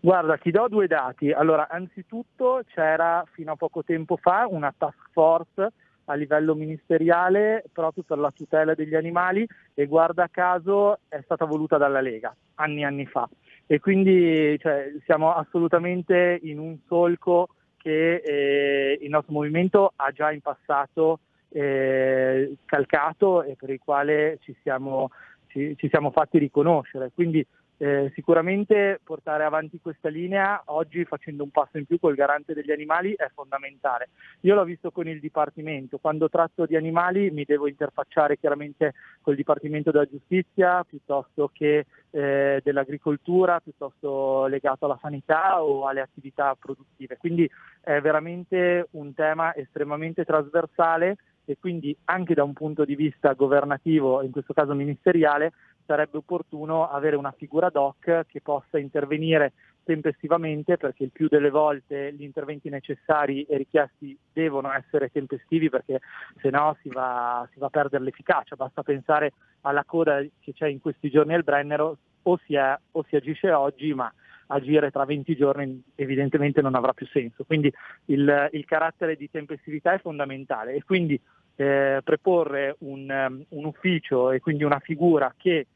P: Guarda, ti do due dati. Allora, anzitutto c'era fino a poco tempo fa una task force a livello ministeriale proprio per la tutela degli animali e guarda caso è stata voluta dalla Lega anni e anni fa. E quindi cioè, siamo assolutamente in un solco che eh, il nostro movimento ha già in passato eh, calcato e per il quale ci siamo, ci, ci siamo fatti riconoscere. Quindi eh, sicuramente portare avanti questa linea oggi facendo un passo in più col garante degli animali è fondamentale. Io l'ho visto con il Dipartimento, quando tratto di animali mi devo interfacciare chiaramente col Dipartimento della Giustizia piuttosto che eh, dell'agricoltura, piuttosto legato alla sanità o alle attività produttive. Quindi è veramente un tema estremamente trasversale e quindi anche da un punto di vista governativo, in questo caso ministeriale, sarebbe opportuno avere una figura doc che possa intervenire tempestivamente perché il più delle volte gli interventi necessari e richiesti devono essere tempestivi perché se no si va, si va a perdere l'efficacia. Basta pensare alla coda che c'è in questi giorni al Brennero, o si, è, o si agisce oggi ma agire tra 20 giorni evidentemente non avrà più senso. Quindi il, il carattere di tempestività è fondamentale e quindi eh, preporre un, um, un ufficio e quindi una figura che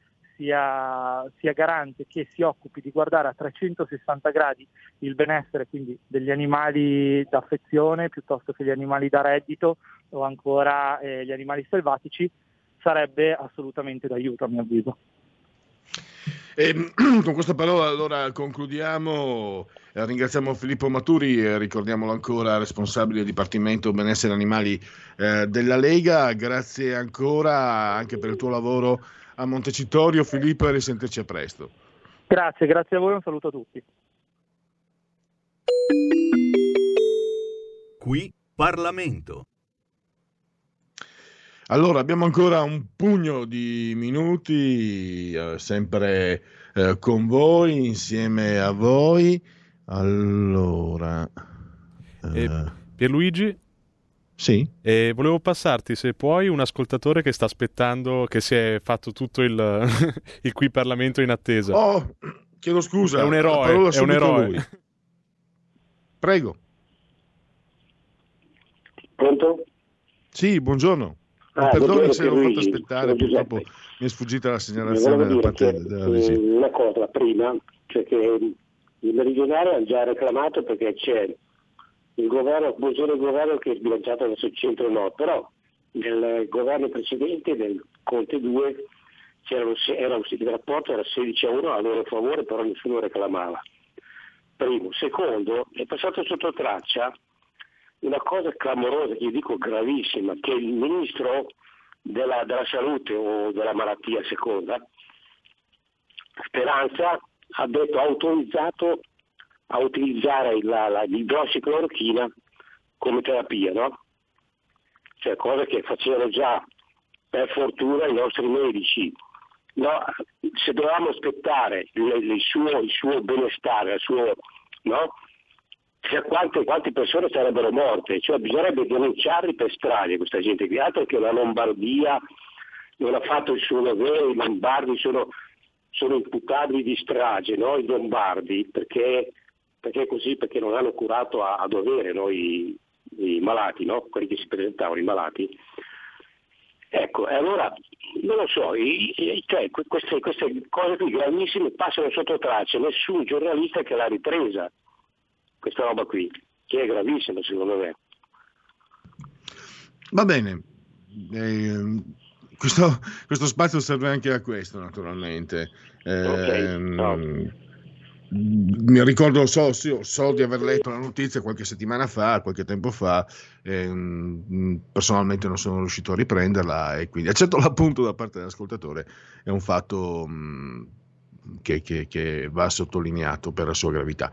P: sia, sia, garante che si occupi di guardare a 360 gradi il benessere quindi degli animali d'affezione piuttosto che gli animali da reddito o ancora eh, gli animali selvatici sarebbe assolutamente d'aiuto a mio avviso.
D: E, ehm, <clears throat> con questa parola allora concludiamo, eh, ringraziamo Filippo Maturi, ricordiamolo ancora responsabile Dipartimento Benessere Animali eh, della Lega, grazie ancora anche per il tuo lavoro a Montecitorio. Filippo e risentirci a presto.
P: Grazie, grazie a voi, un saluto a tutti.
M: Qui Parlamento.
D: Allora, abbiamo ancora un pugno di minuti, eh, sempre eh, con voi, insieme a voi. Allora...
F: Eh, Pierluigi?
D: Sì.
F: E volevo passarti, se puoi, un ascoltatore che sta aspettando, che si è fatto tutto il, <laughs> il qui Parlamento in attesa.
D: Oh, chiedo scusa.
F: È un eroe. È un eroe. Lui.
D: Prego.
Q: Pronto?
D: Sì, buongiorno. Ah, Perdoni se l'ho fatto aspettare, purtroppo mi è sfuggita la segnalazione da parte della regia.
Q: Una cosa prima, cioè che il meridionale ha già reclamato perché c'è il governo, il governo che è sbilanciato verso il centro-nord, però nel governo precedente, nel Conte 2, era uscito il rapporto, era 16 a 1 a loro favore, però nessuno reclamava. Primo. Secondo, è passato sotto traccia una cosa clamorosa, io dico gravissima, che il ministro della, della salute o della malattia seconda, Speranza, ha detto autorizzato a utilizzare la, la, l'idrossiclorochina come terapia, no? Cioè cose che facevano già per fortuna i nostri medici. No? Se dovevamo aspettare il, il, suo, il suo, benestare, il suo, no? cioè, quante, quante, persone sarebbero morte? Cioè, bisognerebbe denunciarli per strade questa gente qui, altro che la Lombardia non ha fatto il suo dovere, i lombardi sono, sono imputabili di strage, no? i lombardi, perché perché così, perché non hanno curato a, a dovere no? I, i, malati, no? quelli che si presentavano, i malati. Ecco, e allora non lo so, i, i, cioè, queste, queste, cose qui gravissime passano sotto traccia, nessun giornalista che l'ha ripresa, questa roba qui, che è gravissima secondo me.
D: Va bene, eh, questo, questo, spazio serve anche a questo naturalmente. Eh, okay. no mi ricordo, so, so, di aver letto la notizia qualche settimana fa, qualche tempo fa, e, personalmente non sono riuscito a riprenderla e quindi accetto l'appunto da parte dell'ascoltatore, è un fatto mh, che, che, che, va sottolineato per la sua gravità.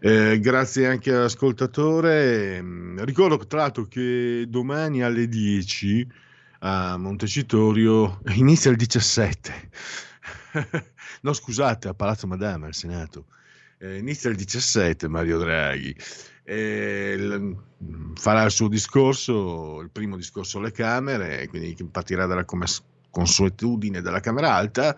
D: Eh, grazie anche all'ascoltatore. Ricordo tra l'altro che domani alle 10 a Montecitorio inizia il 17 <laughs> no scusate, a Palazzo Madama, al Senato. Eh, inizia il 17 Mario Draghi. Eh, l- farà il suo discorso, il primo discorso alle Camere, quindi partirà dalla come- consuetudine della Camera Alta,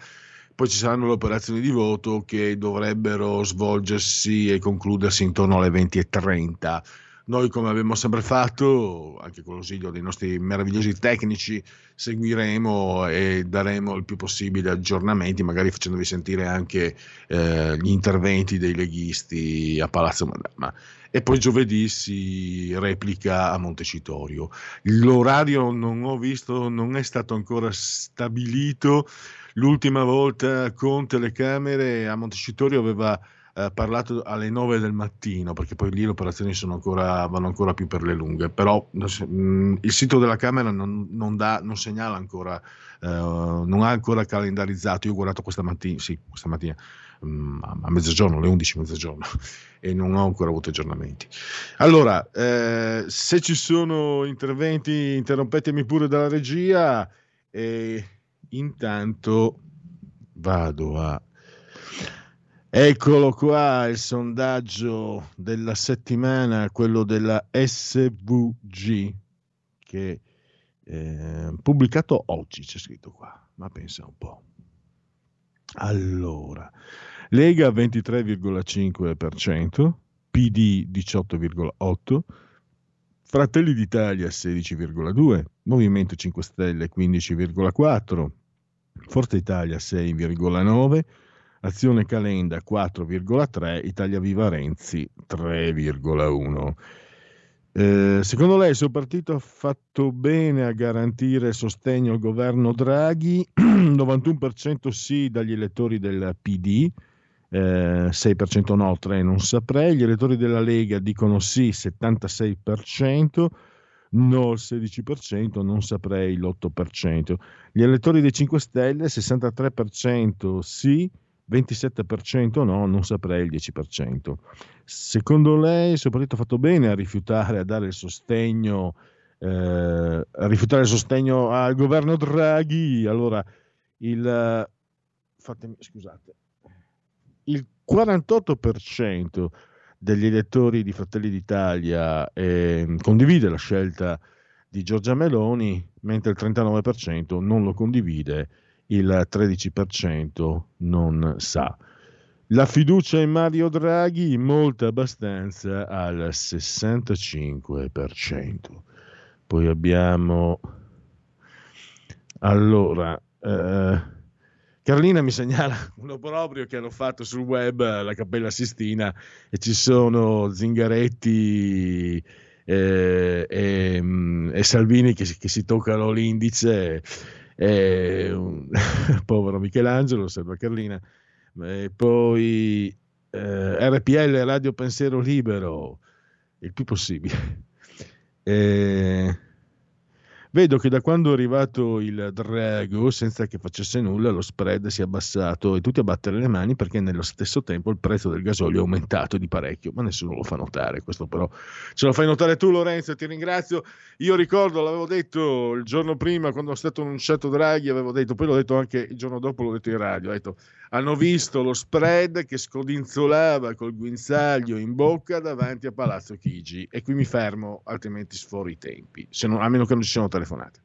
D: poi ci saranno le operazioni di voto che dovrebbero svolgersi e concludersi intorno alle 20.30. Noi, come abbiamo sempre fatto, anche con l'ausilio dei nostri meravigliosi tecnici, seguiremo e daremo il più possibile aggiornamenti, magari facendovi sentire anche eh, gli interventi dei leghisti a Palazzo Madama. E poi giovedì si replica a Montecitorio. L'orario non ho visto, non è stato ancora stabilito. L'ultima volta con telecamere a Montecitorio aveva eh, parlato alle 9 del mattino, perché poi lì le operazioni ancora, vanno ancora più per le lunghe, però mh, mm, il sito della Camera non, non, dà, non segnala ancora, eh, non ha ancora calendarizzato, io ho guardato questa mattina, sì, questa mattina, mh, mm, a mezzogiorno, alle 11 mezzogiorno, <laughs> e non ho ancora avuto aggiornamenti. Allora, eh, se ci sono interventi, interrompetemi pure dalla regia, e intanto vado a Eccolo qua il sondaggio della settimana, quello della SVG, che eh, pubblicato oggi, c'è scritto qua, ma pensa un po'. Allora, Lega 23,5%, PD 18,8%, Fratelli d'Italia 16,2%, Movimento 5 Stelle 15,4%, Forza Italia 6,9%, Azione Calenda 4,3, Italia Viva Renzi 3,1. Eh, secondo lei il suo partito ha fatto bene a garantire sostegno al governo Draghi? <clears throat> 91% sì dagli elettori del PD, eh, 6% no, 3% non saprei. Gli elettori della Lega dicono sì, 76%, no il 16%, non saprei l'8%. Gli elettori dei 5 Stelle, 63% sì, 27% no, non saprei il 10%. Secondo lei partito ha fatto bene a rifiutare, a dare il sostegno, eh, a rifiutare il sostegno al governo Draghi? Allora, il, fatemi, scusate, il 48% degli elettori di Fratelli d'Italia eh, condivide la scelta di Giorgia Meloni, mentre il 39% non lo condivide il 13% non sa. La fiducia in Mario Draghi molta abbastanza al 65%. Poi abbiamo allora eh, Carlina mi segnala <laughs> un obbrobrio che hanno fatto sul web la Cappella Sistina e ci sono Zingaretti eh, e, mm, e, Salvini che, che si toccano l'indice eh, un, <laughs> povero Michelangelo, Selva Carlina, e poi eh, RPL Radio Pensiero Libero, il più possibile. Eh, Vedo che da quando è arrivato il Drago, senza che facesse nulla, lo spread si è abbassato e tutti a battere le mani perché nello stesso tempo il prezzo del gasolio è aumentato di parecchio, ma nessuno lo fa notare. Questo però ce lo fai notare tu, Lorenzo, ti ringrazio. Io ricordo, l'avevo detto il giorno prima quando è stato annunciato Draghi, avevo detto, poi l'ho detto anche il giorno dopo, l'ho detto in radio, ho detto hanno visto lo spread che scodinzolava col guinzaglio in bocca davanti a Palazzo Chigi e qui mi fermo, altrimenti sforo i tempi, non, a meno che non ci siano telefonate.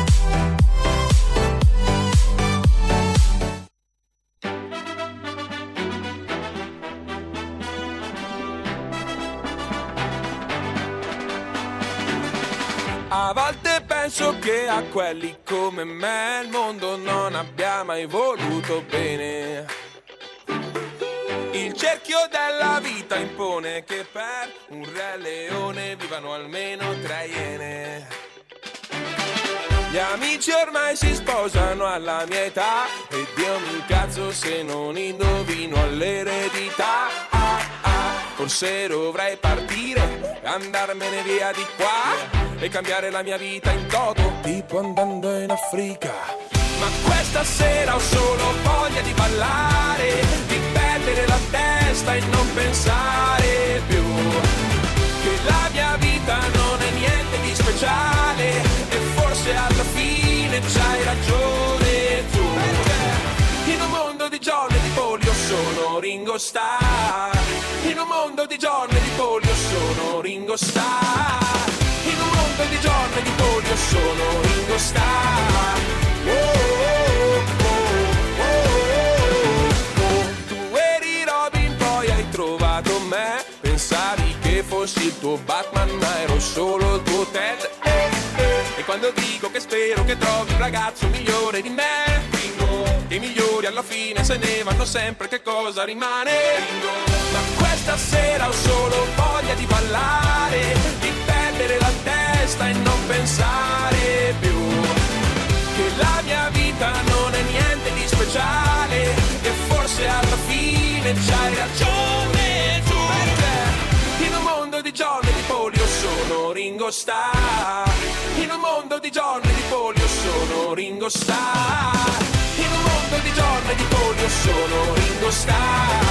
L: Penso che a quelli come me il mondo non abbia mai voluto bene. Il cerchio della vita impone che per un re leone vivano almeno tre iene.
R: Gli amici ormai si sposano alla mia età e Dio mi incazzo se non indovino all'eredità. Forse dovrei partire, andarmene via di qua e cambiare la mia vita in toto, tipo andando in Africa. Ma questa sera ho solo voglia di ballare, di perdere la testa e non pensare più. Che la mia vita non è niente di speciale e forse alla fine c'hai ragione di e di polio sono Ringo Starr, in un mondo di e di polio sono Ringo Starr, in un mondo di e di polio sono Ringo Starr. Tu eri Robin, poi hai trovato me. Pensavi che fossi il tuo Batman, ma ero solo il tuo Ted. E quando dico che spero che trovi un ragazzo migliore di me, Che i migliori alla fine se ne vanno sempre, che cosa rimane? Ma questa sera ho solo voglia di ballare, di perdere la testa e non pensare più. Che la mia vita non è niente di speciale e forse alla fine c'hai ragione tu. In un mondo di e di polio sono Ringo Starr. In un mondo di e di polio sono Ringo Starr di e di polio sono Ringo Starr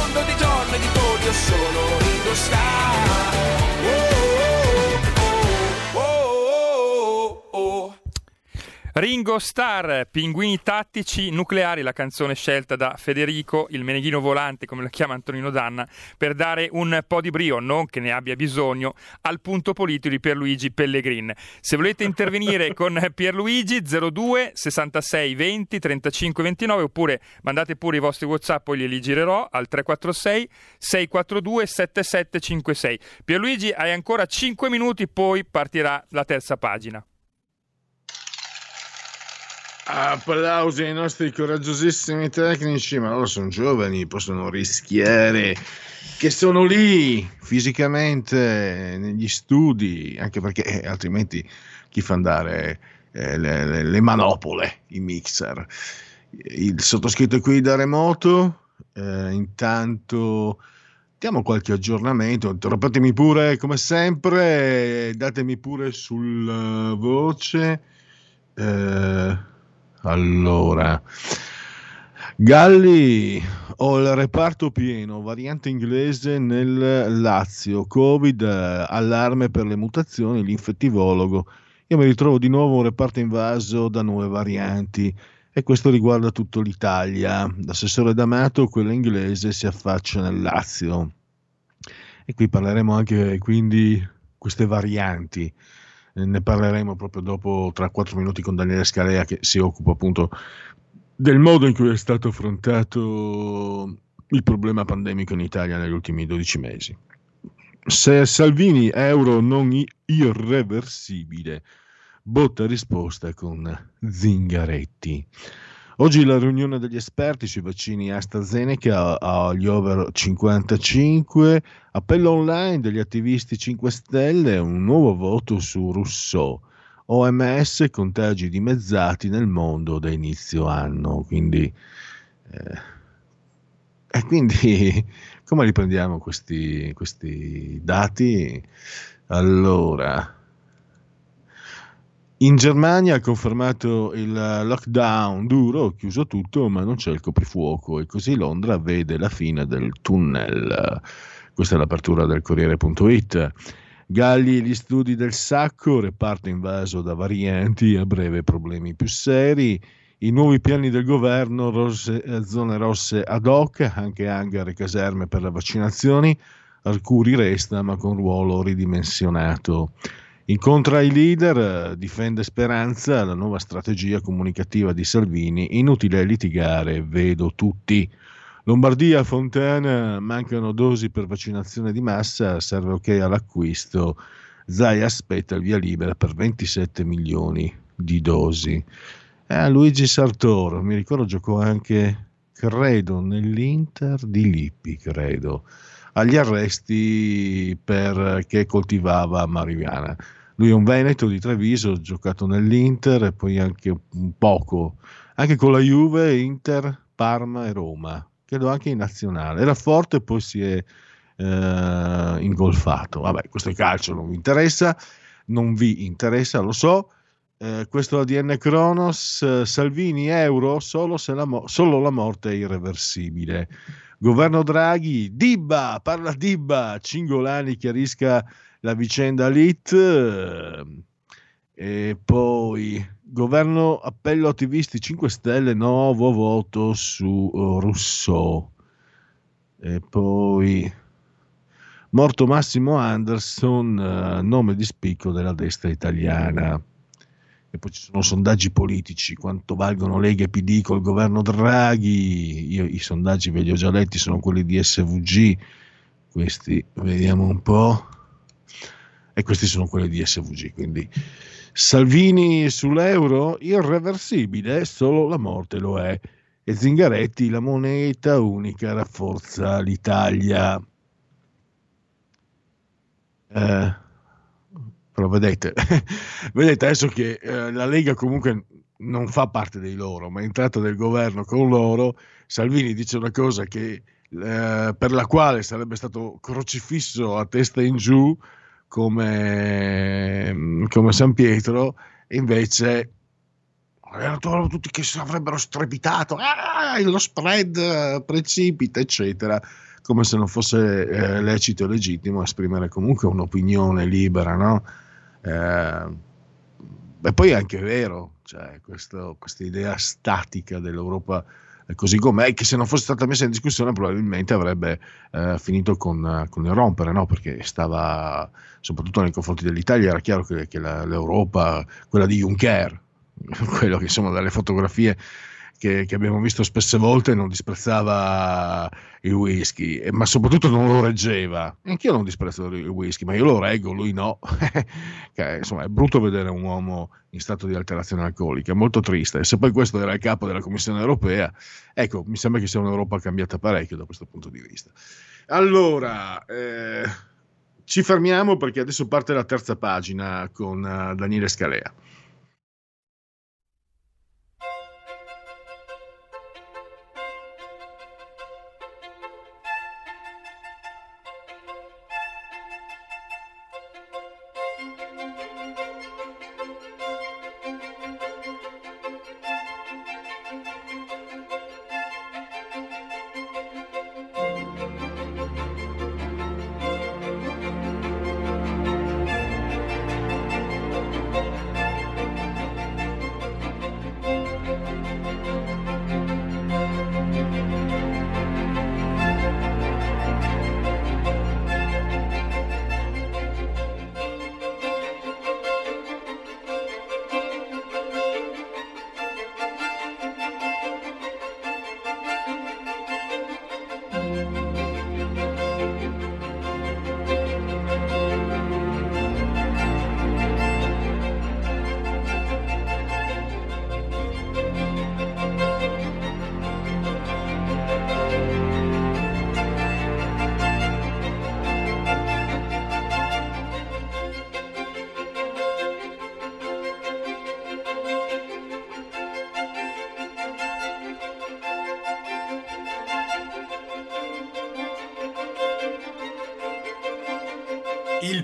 R: di polio sono Ringo Starr Ringo Starr, Pinguini tattici nucleari, la canzone scelta da Federico, il meneghino volante, come lo chiama Antonino Danna, per dare un po' di brio, non che ne abbia bisogno, al punto politico di Pierluigi Pellegrin. Se volete intervenire <laughs> con Pierluigi 02 66 20 35 29 oppure mandate pure i vostri WhatsApp, poi li girerò al 346 642 7756. Pierluigi, hai ancora 5 minuti, poi partirà la terza pagina.
D: Applausi ai nostri coraggiosissimi tecnici, ma loro sono giovani, possono rischiare che sono lì fisicamente negli studi, anche perché eh, altrimenti chi fa andare eh, le, le- le manopole, i mixer. Il sottoscritto è qui da remoto, eh, intanto diamo qualche aggiornamento, interrompetemi pure come sempre, datemi pure sul eh, voce. Allora, Galli, ho il reparto pieno, variante inglese nel Lazio, Covid, allarme per le mutazioni, l'infettivologo. Io mi ritrovo di nuovo un reparto invaso da nuove varianti e questo riguarda tutta l'Italia. L'assessore D'Amato, quello inglese, si affaccia nel Lazio. E qui parleremo anche quindi queste varianti. Eh, Ne parleremo proprio dopo, tra quattro minuti, con Daniele Scalea che si occupa appunto del modo in cui è stato affrontato il problema pandemico in Italia negli ultimi 12 mesi. Se Salvini euro non irreversibile, botta risposta con Zingaretti. Oggi la riunione degli esperti sui vaccini AstraZeneca agli over 55, appello online degli attivisti 5 Stelle, un nuovo voto su Rousseau. OMS contagi dimezzati nel mondo da inizio anno, quindi, eh, e quindi <laughs> come li prendiamo questi, questi dati? Allora, in Germania ha confermato il lockdown duro, chiuso tutto, ma non c'è il coprifuoco e così Londra vede la fine del tunnel. Questa è l'apertura del Corriere.it. Galli e gli studi del sacco, reparto invaso da varianti, a breve problemi più seri. I nuovi piani del governo, rosse, eh, zone rosse ad hoc, anche hangar e caserme per le vaccinazioni. Arcuri resta ma con ruolo ridimensionato. Incontra i leader, difende Speranza, la nuova strategia comunicativa di Salvini, inutile litigare, vedo tutti. Lombardia, Fontana, mancano dosi per vaccinazione di massa, serve ok all'acquisto. Zai aspetta il via libera per 27 milioni di dosi. Eh, Luigi Sartoro, mi ricordo giocò anche, credo, nell'Inter di Lippi, credo, agli arresti perché coltivava marijuana. Lui è un Veneto di Treviso, giocato nell'Inter e poi anche un poco, anche con la Juve, Inter, Parma e Roma credo anche in nazionale. Era forte e poi si è eh, ingolfato. Vabbè, questo è calcio, non vi interessa, non vi interessa, lo so. Eh, questo ADN Kronos, Salvini euro solo, se la mo- solo la morte è irreversibile. Governo Draghi, Dibba, parla Dibba, Cingolani chiarisca la vicenda Lit. E poi governo appello attivisti 5 Stelle, nuovo voto su uh, Rousseau. E poi morto Massimo Anderson, uh, nome di spicco della destra italiana. E poi ci sono sondaggi politici, quanto valgono Lega e PD col governo Draghi. Io i sondaggi ve li ho già letti, sono quelli di SVG. Questi vediamo un po'. E questi sono quelli di SVG, quindi Salvini sull'euro irreversibile, solo la morte lo è. E Zingaretti, la moneta unica rafforza l'Italia. Eh, però vedete, <laughs> vedete adesso che eh, la Lega comunque non fa parte dei loro, ma è entrata nel governo con loro, Salvini dice una cosa che, eh, per la quale sarebbe stato crocifisso a testa in giù, come, come San Pietro, e invece erano tutti che avrebbero strepitato, ah, lo spread precipita, eccetera, come se non fosse eh, lecito e legittimo esprimere comunque un'opinione libera, no? Eh, e poi è anche vero, cioè, questa idea statica dell'Europa così com'è, che se non fosse stata messa in discussione probabilmente avrebbe eh, finito con, con, il rompere, no? perché stava, soprattutto nei confronti dell'Italia, era chiaro che, che la, l'Europa, quella di Juncker, <laughs> quello che insomma dalle fotografie che, che, abbiamo visto spesse volte non disprezzava il whisky, ma soprattutto non lo reggeva. Anch'io non disprezzo il whisky, ma io lo reggo, lui no. <laughs> che, insomma, è brutto vedere un uomo in stato di alterazione alcolica, molto triste. E se poi questo era il capo della Commissione europea, ecco, mi sembra che sia un'Europa cambiata parecchio da questo punto di vista. Allora, eh, ci fermiamo perché adesso parte la terza pagina con uh, Daniele Scalea.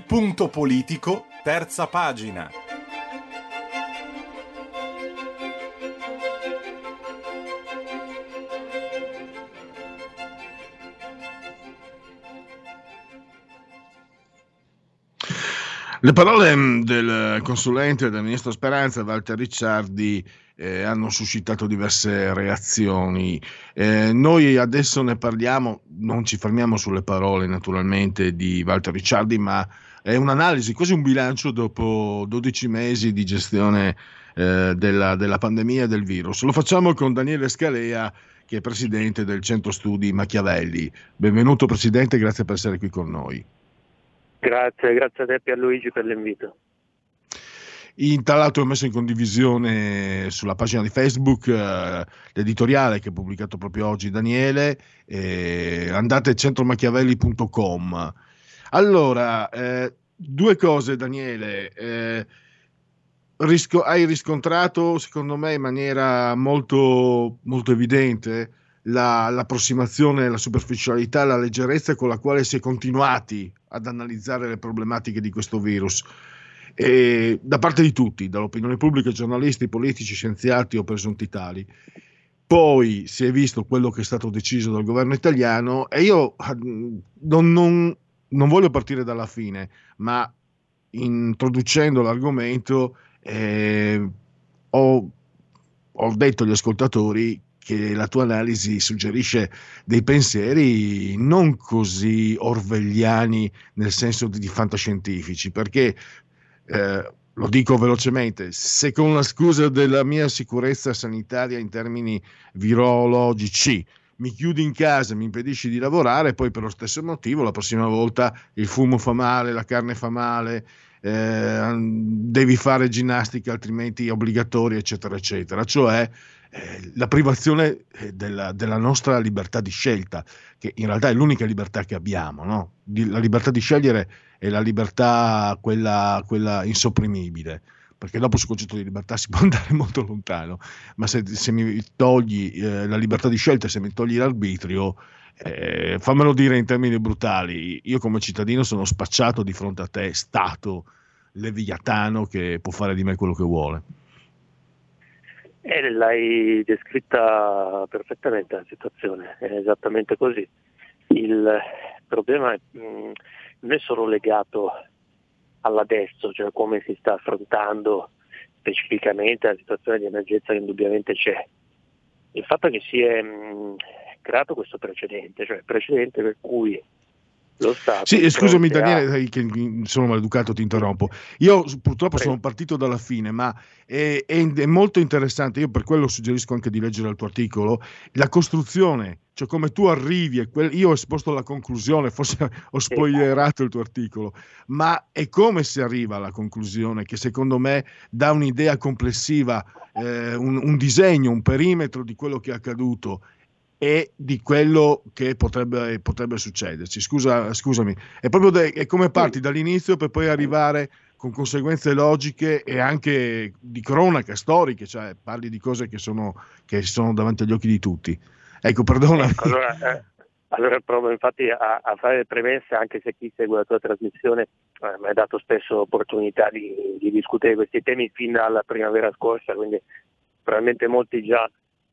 E: Punto politico, terza pagina.
D: Le parole mm, del consulente del ministro Speranza, Walter Ricciardi, eh, hanno suscitato diverse reazioni. Eh, noi adesso ne parliamo, non ci fermiamo sulle parole naturalmente di Walter Ricciardi, ma è un'analisi, quasi un bilancio dopo 12 mesi di gestione eh, della, della pandemia e del virus. Lo facciamo con Daniele Scalea, che è presidente del Centro Studi Machiavelli. Benvenuto Presidente, grazie per essere qui con noi.
S: Grazie, grazie a te a Luigi per l'invito.
D: In, tra l'altro ho messo in condivisione sulla pagina di Facebook eh, l'editoriale che ha pubblicato proprio oggi Daniele, eh, andate a centromachiavelli.com. Allora, eh, due cose Daniele, eh, risco- hai riscontrato secondo me in maniera molto, molto evidente la, l'approssimazione, la superficialità, la leggerezza con la quale si è continuati ad analizzare le problematiche di questo virus. E da parte di tutti, dall'opinione pubblica, giornalisti, politici, scienziati o presunti tali. Poi si è visto quello che è stato deciso dal governo italiano e io non, non, non voglio partire dalla fine, ma introducendo l'argomento eh, ho, ho detto agli ascoltatori che la tua analisi suggerisce dei pensieri non così orwelliani nel senso di, di fantascientifici, perché eh, lo dico velocemente, se con la scusa della mia sicurezza sanitaria in termini virologici mi chiudi in casa, mi impedisci di lavorare, poi per lo stesso motivo la prossima volta il fumo fa male, la carne fa male, eh, devi fare ginnastica altrimenti obbligatoria, eccetera, eccetera. Cioè eh, la privazione eh, della, della, nostra libertà di scelta, che in realtà è l'unica libertà che abbiamo. No? la libertà di scegliere è la libertà, quella, quella insopprimibile perché dopo sul concetto di libertà si <laughs> può andare molto lontano, ma se, se mi togli eh, la libertà di scelta, se mi togli l'arbitrio, eh, fammelo dire in termini brutali, io come cittadino sono spacciato di fronte a te, Stato leviatano che può fare di me quello che vuole.
S: Eh, l'hai descritta perfettamente la situazione, è esattamente così. Il problema è, mh, mm, non è solo legato all'adesso, cioè come si sta affrontando specificamente la situazione di emergenza che indubbiamente c'è. Il fatto che si è mh, creato questo precedente, cioè precedente per cui lo Stato.
D: Sì, scusami Daniele, a... che sono maleducato, ti interrompo. Io purtroppo Prego. sono partito dalla fine, ma è, è, è, molto interessante, io per quello suggerisco anche di leggere il tuo articolo, la costruzione, cioè come tu arrivi, quel... io ho esposto la conclusione, forse <laughs> ho spoilerato il tuo articolo, ma è come si arriva alla conclusione che secondo me dà un'idea complessiva, eh, un, un disegno, un perimetro di quello che è accaduto e di quello che potrebbe, potrebbe succederci. Scusa, scusami, è proprio de- è come parti dall'inizio per poi arrivare con conseguenze logiche e anche di cronaca, storiche, cioè parli di cose che sono, che sono davanti agli occhi di tutti. Ecco, perdonami.
S: Ecco, allora, eh, allora provo infatti a, a, fare premesse, anche se chi segue la tua trasmissione eh, mi ha dato spesso opportunità di, di discutere questi temi fin dalla primavera scorsa, quindi probabilmente molti già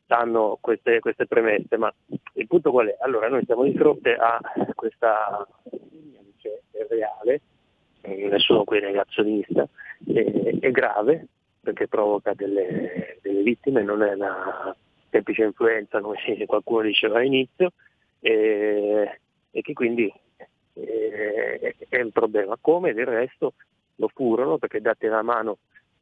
S: danno queste, queste, premesse, ma il punto qual è? Allora noi siamo di fronte a questa che è reale, nessuno qui è negazionista, è, è, grave perché provoca delle, delle, vittime, non è una semplice influenza come qualcuno diceva all'inizio, e, e che quindi è, è un problema. Come del resto lo furono perché date la mano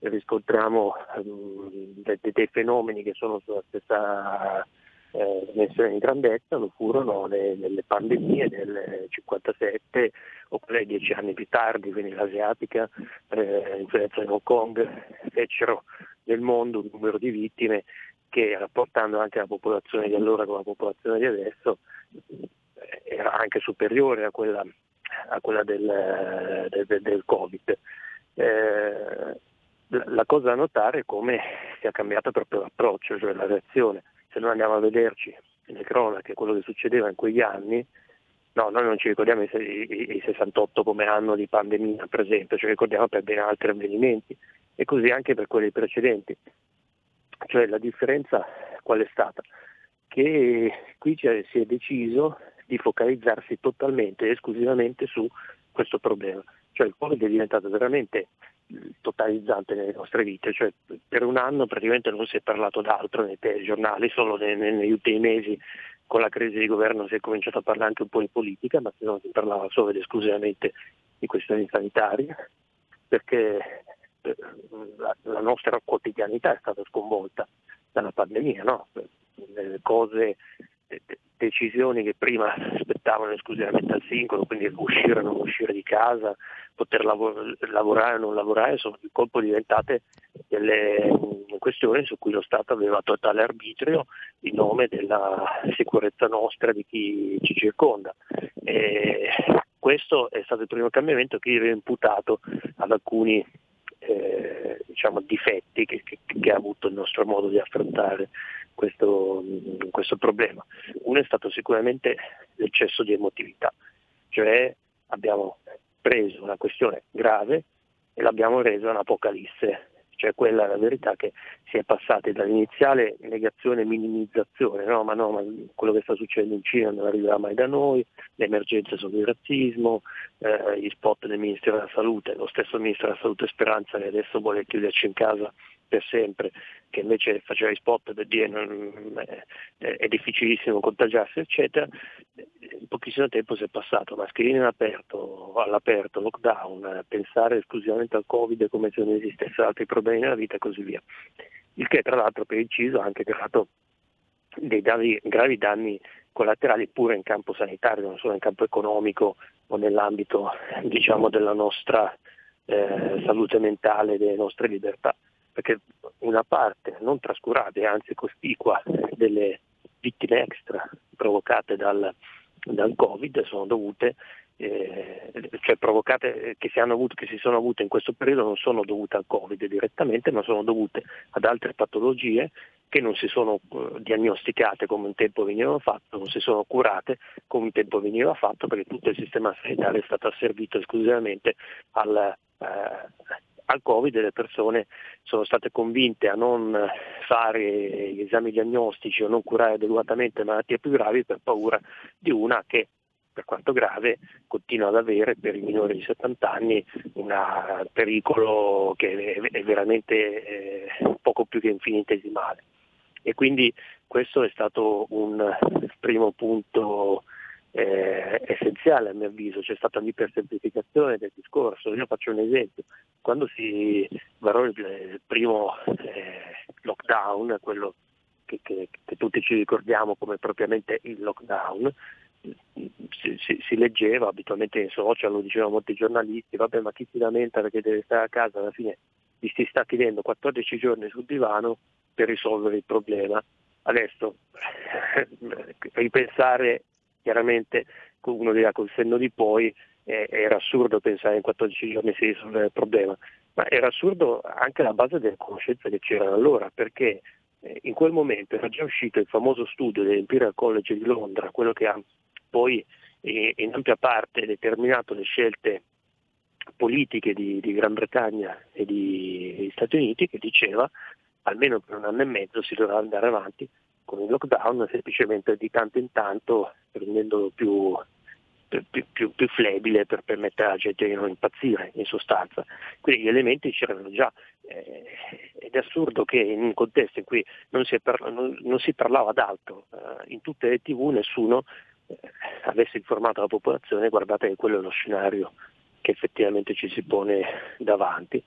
S: riscontriamo um, de- de- dei fenomeni che sono sulla stessa eh, dimensione di grandezza, lo furono le, le pandemie del 57 oppure dieci anni più tardi, quindi l'asiatica, eh, l'influenza di Hong Kong, fecero nel mondo un numero di vittime che rapportando anche la popolazione di allora con la popolazione di adesso eh, era anche superiore a quella, a quella del, del, del, Covid. Eh, la cosa da notare è come sia cambiato proprio l'approccio, cioè la reazione. Se noi andiamo a vederci le cronache, quello che succedeva in quegli anni, no, noi non ci ricordiamo i, i, i 68 come anno di pandemia per esempio, ci ricordiamo per ben altri avvenimenti e così anche per quelli precedenti. Cioè la differenza qual è stata? Che qui si è deciso di focalizzarsi totalmente e esclusivamente su questo problema Cioè il Covid è diventato veramente totalizzante nelle nostre vite, cioè per un anno praticamente non si è parlato d'altro nei telegiornali, solo nei, negli ultimi mesi con la crisi di governo si è cominciato a parlare anche un po' di politica, ma se no si parlava solo ed esclusivamente di questioni sanitarie, perché eh, la, la nostra quotidianità è stata sconvolta dalla pandemia, no? le cose decisioni che prima spettavano esclusivamente al singolo, quindi uscire o non uscire di casa, poter lav- lavorare o non lavorare, sono di colpo diventate delle questioni su cui lo Stato aveva totale arbitrio in nome della sicurezza nostra di chi ci circonda. E questo è stato il primo cambiamento che io ho imputato ad alcuni eh, diciamo, difetti che, che, che ha avuto il nostro modo di affrontare questo, questo problema. Uno è stato sicuramente l'eccesso di emotività, cioè abbiamo preso una questione grave e l'abbiamo resa un'apocalisse, cioè quella è la verità che si è passati dall'iniziale negazione e minimizzazione, no, ma no, ma quello che sta succedendo in Cina non arriverà mai da noi, le emergenze sono il razzismo, eh, gli spot del Ministero della Salute, lo stesso Ministro della Salute Speranza che adesso vuole chiuderci in casa per sempre, che invece faceva i spot per dire non, è, difficilissimo contagiarsi, eccetera, in pochissimo tempo si è passato, mascherine all'aperto, all'aperto, lockdown, pensare esclusivamente al Covid come se non esistessero altri problemi nella vita e così via. Il che tra l'altro per inciso ha anche creato dei gravi, gravi danni collaterali pure in campo sanitario, non solo in campo economico o nell'ambito diciamo, della nostra eh, salute mentale, delle nostre libertà perché una parte non trascurabile, anzi cospicua, delle vittime extra provocate dal, dal Covid sono dovute, eh, cioè provocate che si, avuto, che si, sono avute in questo periodo non sono dovute al Covid direttamente, ma sono dovute ad altre patologie che non si sono eh, diagnosticate come un tempo veniva fatto, non si sono curate come un tempo veniva fatto, perché tutto il sistema sanitario è stato asservito esclusivamente al, eh, al Covid le persone sono state convinte a non fare gli esami diagnostici o non curare adeguatamente malattie più gravi per paura di una che per quanto grave continua ad avere per i minori di 70 anni un pericolo che è veramente eh, poco più che infinitesimale. E quindi questo è stato un primo punto eh, essenziale a mio avviso, c'è stata un'ipersemplificazione del discorso. Io faccio un esempio, quando si varò il, primo eh, lockdown, quello che, che, che, tutti ci ricordiamo come propriamente il lockdown, si, si, si, leggeva abitualmente in social, lo dicevano molti giornalisti, vabbè ma chi si lamenta perché deve stare a casa, alla fine gli si sta chiedendo 14 giorni sul divano per risolvere il problema. Adesso <laughs> ripensare chiaramente uno dirà col senno di poi eh, era assurdo pensare in 14 giorni si risolveva il problema, ma era assurdo anche alla base delle conoscenze che c'erano allora, perché eh, in quel momento era già uscito il famoso studio dell'Imperial College di Londra, quello che ha poi eh, in ampia parte determinato le scelte politiche di, di Gran Bretagna e di, di Stati Uniti, che diceva almeno per un anno e mezzo si dovrà andare avanti con il lockdown semplicemente di tanto in tanto rendendolo più, più, più, più flebile per permettere alla gente di non impazzire in sostanza. Quindi gli elementi c'erano già eh, ed è assurdo che in un contesto in cui non si, parla, non, non si parlava d'altro, eh, in tutte le tv nessuno eh, avesse informato la popolazione guardate che quello è lo scenario che effettivamente ci si pone davanti.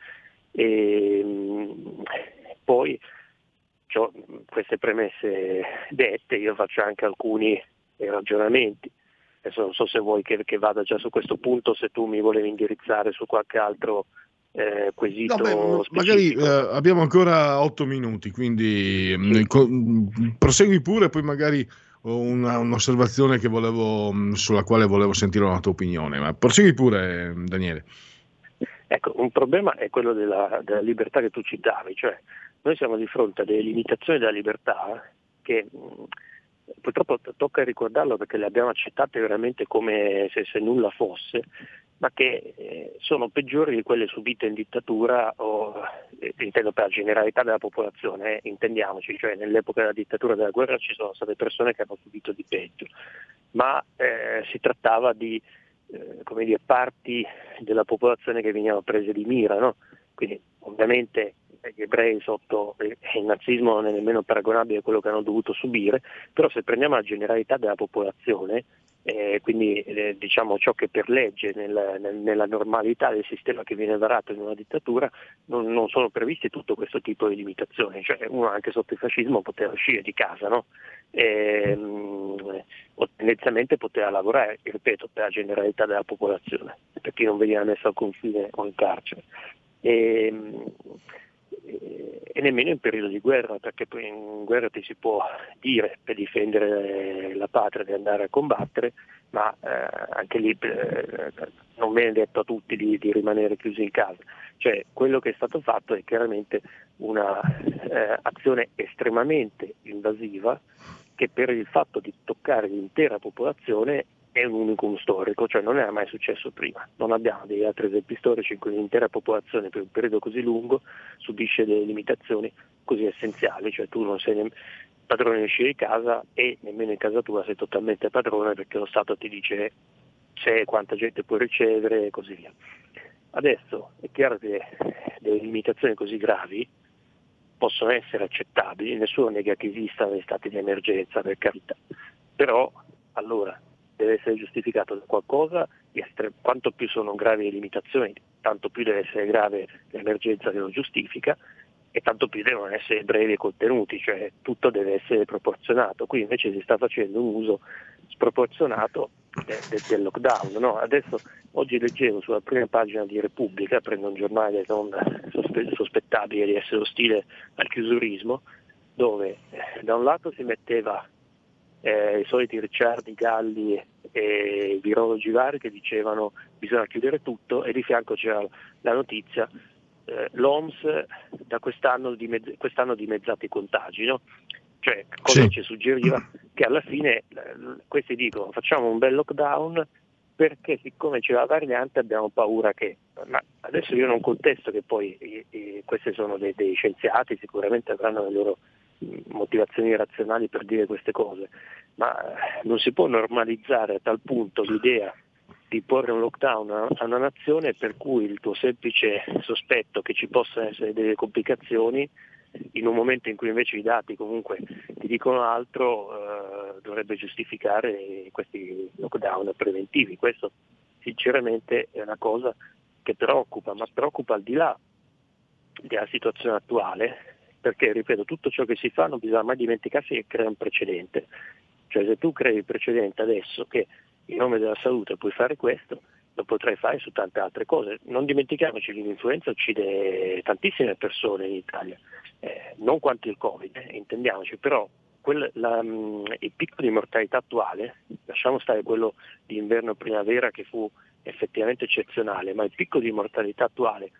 S: E, mh, poi Ciò, queste premesse dette, io faccio anche alcuni ragionamenti. Adesso non so se vuoi che, che vada già su questo punto, se tu mi volevi indirizzare su qualche altro eh, quesito. No, beh,
D: magari eh, abbiamo ancora otto minuti, quindi sì. Mm, co- prosegui pure, poi magari ho una, un'osservazione volevo, mm, sulla quale volevo sentire una tua opinione. Ma prosegui pure, Daniele.
S: Ecco, un problema è quello della, della libertà che tu citavi, cioè noi siamo di fronte a delle limitazioni della libertà che purtroppo tocca ricordarlo perché le abbiamo accettate veramente come se, se nulla fosse, ma che eh, sono peggiori di quelle subite in dittatura o eh, intendo per la generalità della popolazione, eh, intendiamoci, cioè nell'epoca della dittatura della guerra ci sono state persone che hanno subito di peggio, ma eh, si trattava di come dire, parti della popolazione che venivano prese di mira, no? quindi ovviamente gli ebrei sotto il nazismo non è nemmeno paragonabile a quello che hanno dovuto subire, però se prendiamo la generalità della popolazione, eh, quindi eh, diciamo ciò che per legge nel, nel, nella normalità del sistema che viene varato in una dittatura non, non, sono previsti tutto questo tipo di limitazioni, cioè uno anche sotto il fascismo poteva uscire di casa no? e, mh, o tendenzialmente poteva lavorare, ripeto, per la generalità della popolazione, per chi non veniva messo al confine o in carcere. E, mh, e nemmeno in periodo di guerra, perché in guerra ti si può dire per difendere la patria di andare a combattere, ma eh, anche lì eh, non viene detto a tutti di, di, rimanere chiusi in casa. Cioè, quello che è stato fatto è chiaramente un'azione eh, estremamente invasiva che per il fatto di toccare l'intera popolazione è un unicum storico, cioè non era mai successo prima. Non abbiamo degli altri esempi storici in cui l'intera popolazione per un periodo così lungo subisce delle limitazioni così essenziali, cioè tu non sei ne- padrone di uscire di casa e nemmeno in casa tua sei totalmente padrone perché lo Stato ti dice c'è quanta gente puoi ricevere e così via. Adesso è chiaro che delle limitazioni così gravi possono essere accettabili, nessuno nega che esistano gli stati di emergenza per carità, però allora deve essere giustificato da qualcosa, quanto più sono gravi le limitazioni, tanto più deve essere grave l'emergenza che lo giustifica e tanto più devono essere brevi e contenuti, cioè tutto deve essere proporzionato. Qui invece si sta facendo un uso sproporzionato de- de- del lockdown. No? Adesso oggi leggevo sulla prima pagina di Repubblica, prendo un giornale non sospe- sospettabile di essere ostile al chiusurismo, dove eh, da un lato si metteva eh, i soliti Ricciardi, Galli e virologi vari che dicevano bisogna chiudere tutto e di fianco c'era la notizia eh, l'OMS da quest'anno, dimezz- quest'anno dimezzati i contagi, no? cioè cosa sì. ci suggeriva? Che alla fine eh, questi dicono facciamo un bel lockdown perché siccome c'è la variante abbiamo paura che, ma adesso io non contesto che poi i, questi sono dei, dei scienziati, sicuramente avranno le loro motivazioni razionali per dire queste cose, ma eh, non si può normalizzare a tal punto l'idea di porre un lockdown a una nazione per cui il tuo semplice sospetto che ci possano essere delle complicazioni in un momento in cui invece i dati comunque ti dicono altro eh, dovrebbe giustificare questi lockdown preventivi. Questo sinceramente è una cosa che preoccupa, ma preoccupa al di là della situazione attuale perché, ripeto, tutto ciò che si fa non bisogna mai dimenticarsi che crea un precedente. Cioè se tu crei il precedente adesso che in nome della salute puoi fare questo, lo potrai fare su tante altre cose. Non dimentichiamoci che l'influenza uccide tantissime persone in Italia, eh, non quanto il Covid, eh, intendiamoci, però quel, la, mm, il picco di mortalità attuale, lasciamo stare quello di inverno-primavera che fu effettivamente eccezionale, ma il picco di mortalità attuale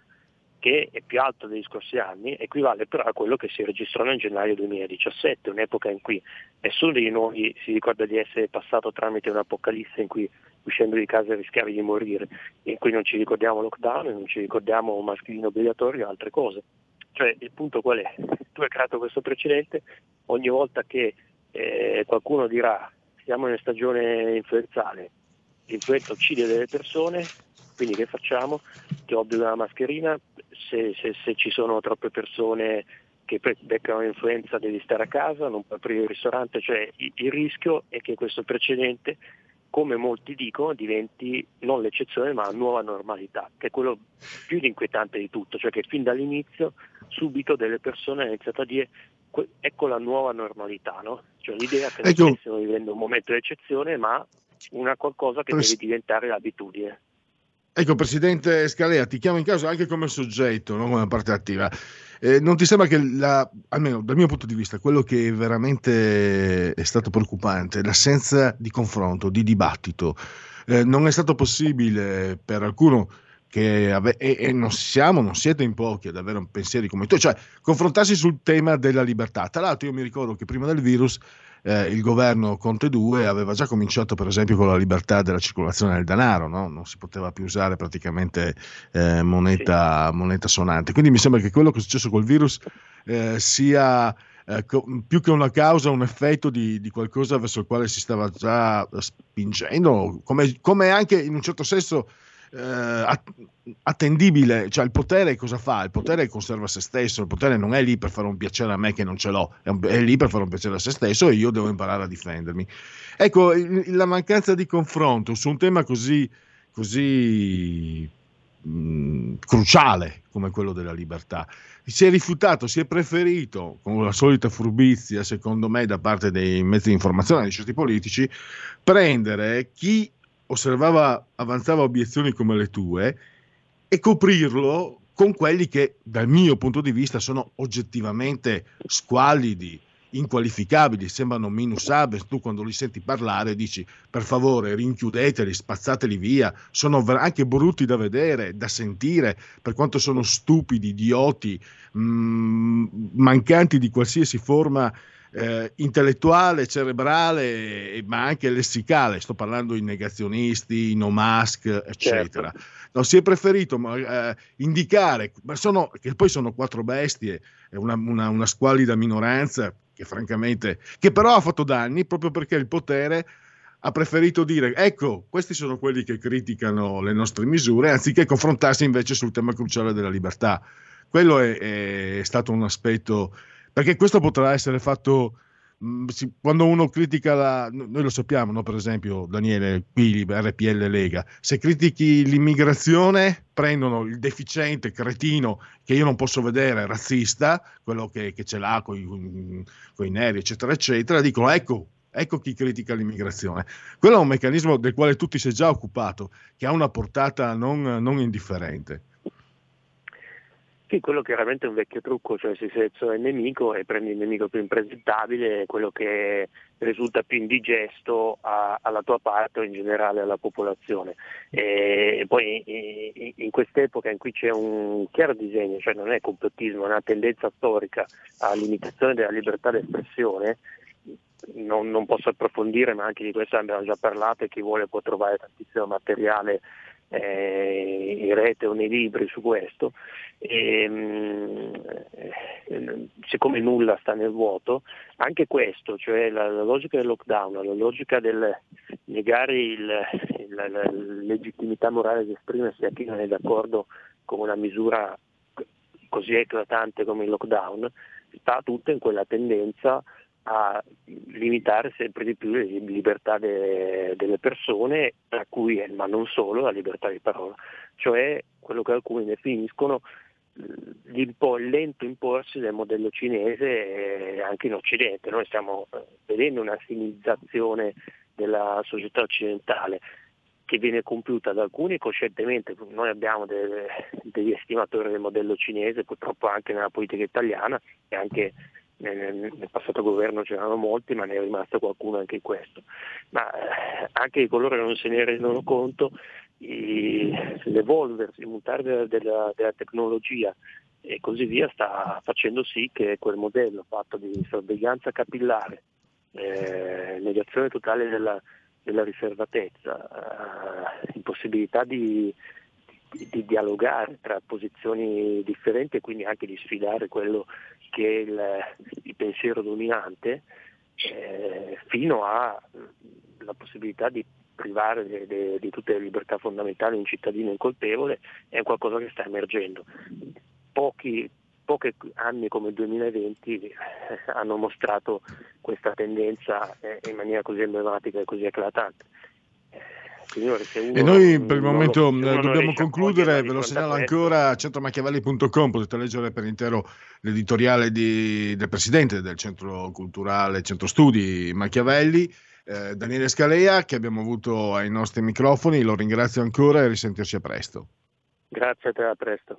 S: che è più alto degli scorsi anni, equivale però a quello che si registrò nel gennaio 2017, un'epoca in cui nessuno di noi si ricorda di essere passato tramite un'apocalisse in cui uscendo di casa rischiavi di morire, in cui non ci ricordiamo lockdown, non ci ricordiamo mascherino obbligatorio e altre cose. Cioè il punto qual è? Tu hai creato questo precedente, ogni volta che eh, qualcuno dirà siamo in stagione influenzale, l'influenza uccide delle persone, quindi che facciamo? Ti obbligo una mascherina, se, se, se, ci sono troppe persone che beccano l'influenza devi stare a casa, non puoi aprire il ristorante, cioè il, il rischio è che questo precedente, come molti dicono, diventi non l'eccezione ma la nuova normalità, che è quello più inquietante di tutto, cioè che fin dall'inizio subito delle persone hanno iniziato a dire ecco la nuova normalità, no? cioè l'idea che ecco. non stiamo vivendo un momento di eccezione ma una qualcosa che Pres- deve diventare l'abitudine.
D: Ecco, Presidente Scalea, ti chiamo in caso anche come soggetto, non come parte attiva. Eh, non ti sembra che, la, almeno dal mio punto di vista, quello che veramente è stato preoccupante è l'assenza di confronto, di dibattito. Eh, non è stato possibile per alcuno che ave- e, e, non siamo, non siete in pochi ad avere pensieri come tu, cioè confrontarsi sul tema della libertà. Tra l'altro io mi ricordo che prima del virus eh, il governo Conte 2 aveva già cominciato per esempio con la libertà della circolazione del denaro, no? non si poteva più usare praticamente eh, moneta, moneta, suonante. Quindi mi sembra che quello che è successo col virus eh, sia eh, co- più che una causa, un effetto di, di, qualcosa verso il quale si stava già spingendo, come, come anche in un certo senso attendibile, cioè il potere cosa fa? Il potere conserva se stesso, il potere non è lì per fare un piacere a me che non ce l'ho, è, un, è lì per fare un piacere a se stesso e io devo imparare a difendermi. Ecco, il, la mancanza di confronto su un tema così, così mh, cruciale come quello della libertà. Si è rifiutato, si è preferito, con la solita furbizia, secondo me, da parte dei mezzi di informazione, di certi politici, prendere chi osservava, avanzava obiezioni come le tue e coprirlo con quelli che dal mio punto di vista sono oggettivamente squallidi, inqualificabili, sembrano minus abes, tu quando li senti parlare dici per favore rinchiudeteli, spazzateli via, sono anche brutti da vedere, da sentire, per quanto sono stupidi, idioti, mh, mm, mancanti di qualsiasi forma eh, intellettuale, cerebrale, ma anche lessicale, sto parlando di negazionisti, no mask, eccetera. Certo. No, si è preferito eh, indicare, ma sono, che poi sono quattro bestie, una, una, una squallida minoranza che francamente, che però ha fatto danni proprio perché il potere ha preferito dire ecco, questi sono quelli che criticano le nostre misure, anziché confrontarsi invece sul tema cruciale della libertà. Quello è, è stato un aspetto perché questo potrà essere fatto mh, quando uno critica la, noi lo sappiamo, no? per esempio Daniele, qui RPL Lega, se critichi l'immigrazione prendono il deficiente, cretino, che io non posso vedere, razzista, quello che, che ce l'ha con i neri, eccetera, eccetera, dicono ecco, Ecco chi critica l'immigrazione. Quello è un meccanismo del quale tu ti sei già occupato, che ha una portata non, non indifferente.
S: Sì, quello chiaramente è un vecchio trucco, cioè si seleziona il nemico e prendi il nemico più impresentabile, quello che risulta più indigesto a, alla tua parte o in generale alla popolazione. E poi in, quest'epoca in cui c'è un chiaro disegno, cioè non è complottismo, è una tendenza storica a limitazione della libertà d'espressione, non, non, posso approfondire, ma anche di questo abbiamo già parlato e chi vuole può trovare tantissimo materiale eh, in rete o nei libri su questo. E, mh, eh, siccome nulla sta nel vuoto, anche questo, cioè la, la logica del lockdown, la logica del negare il, la, la legittimità morale di esprimersi a chi non è d'accordo con una misura così eclatante come il lockdown, sta tutta in quella tendenza a limitare sempre di più le libertà de, delle persone, tra cui, ma non solo, la libertà di parola, cioè quello che alcuni definiscono il lento imporsi del modello cinese anche in Occidente. Noi stiamo eh, vedendo una civilizzazione della società occidentale che viene compiuta da alcuni coscientemente, noi abbiamo delle, degli estimatori del modello cinese, purtroppo anche nella politica italiana e anche nel, nel, passato governo c'erano molti, ma ne è rimasto qualcuno anche in questo. Ma eh, anche coloro che non se ne rendono conto, i, l'evolversi, il mutare della, della, della, tecnologia e così via sta facendo sì che quel modello fatto di sorveglianza capillare, eh, negazione totale della, della riservatezza, eh, impossibilità di, di dialogare tra posizioni differenti e quindi anche di sfidare quello che è il, il pensiero dominante, eh, fino alla possibilità di privare de, de, di tutte le libertà fondamentali un cittadino incolpevole, è qualcosa che sta emergendo. Pochi, pochi anni come il 2020 eh, hanno mostrato questa tendenza eh, in maniera così emblematica e così eclatante.
D: Signore, e noi per il momento lo, eh, dobbiamo concludere, ve lo segnalo ancora a centromachiavelli.com, potete leggere per intero l'editoriale di, del presidente del centro culturale, centro studi Machiavelli, eh, Daniele Scalea, che abbiamo avuto ai nostri microfoni, lo ringrazio ancora e risentirci a presto.
S: Grazie a te, a presto.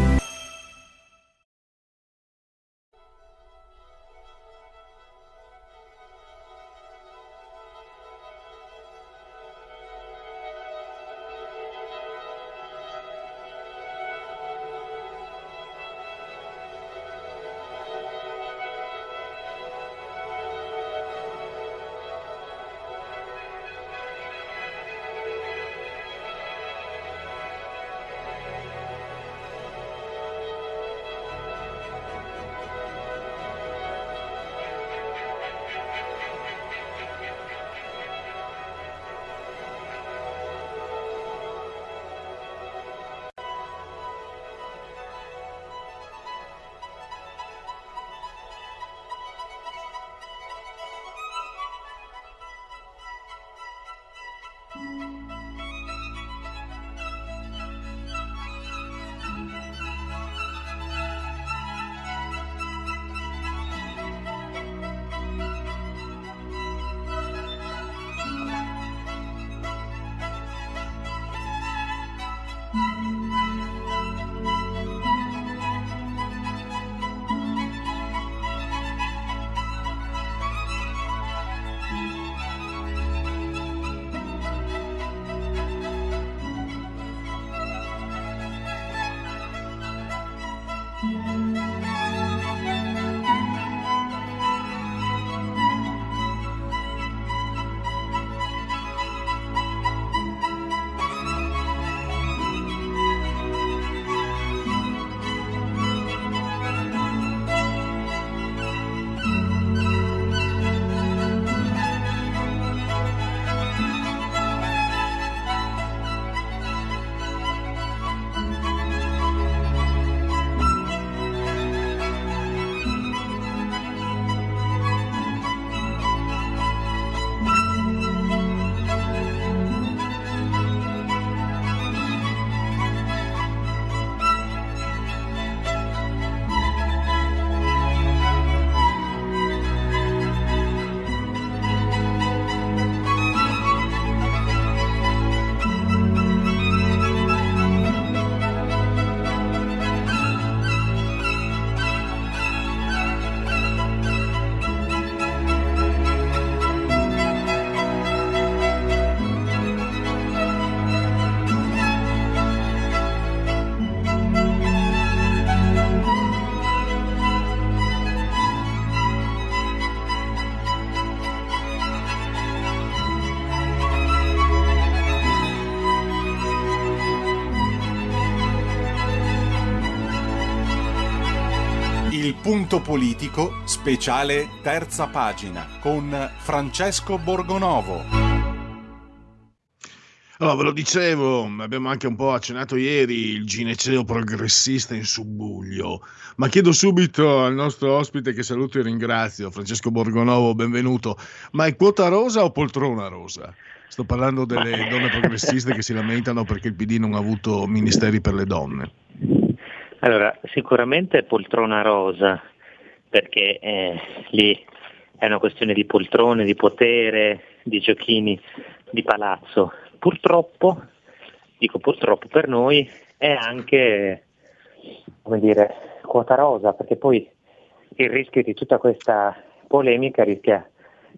E: Punto politico, speciale terza pagina, con Francesco Borgonovo.
D: Allora, ve lo dicevo, abbiamo anche un po' accennato ieri il gineceo progressista in subbuglio, ma chiedo subito al nostro ospite che saluto e ringrazio, Francesco Borgonovo, benvenuto, ma è quota rosa o poltrona rosa? Sto parlando delle donne progressiste che si lamentano perché il PD non ha avuto ministeri per le donne.
T: Allora, sicuramente poltrona rosa, perché eh, lì è una questione di poltrone, di potere, di giochini di palazzo. Purtroppo, dico purtroppo per noi, è anche, come dire, quota rosa, perché poi il rischio di tutta questa polemica rischia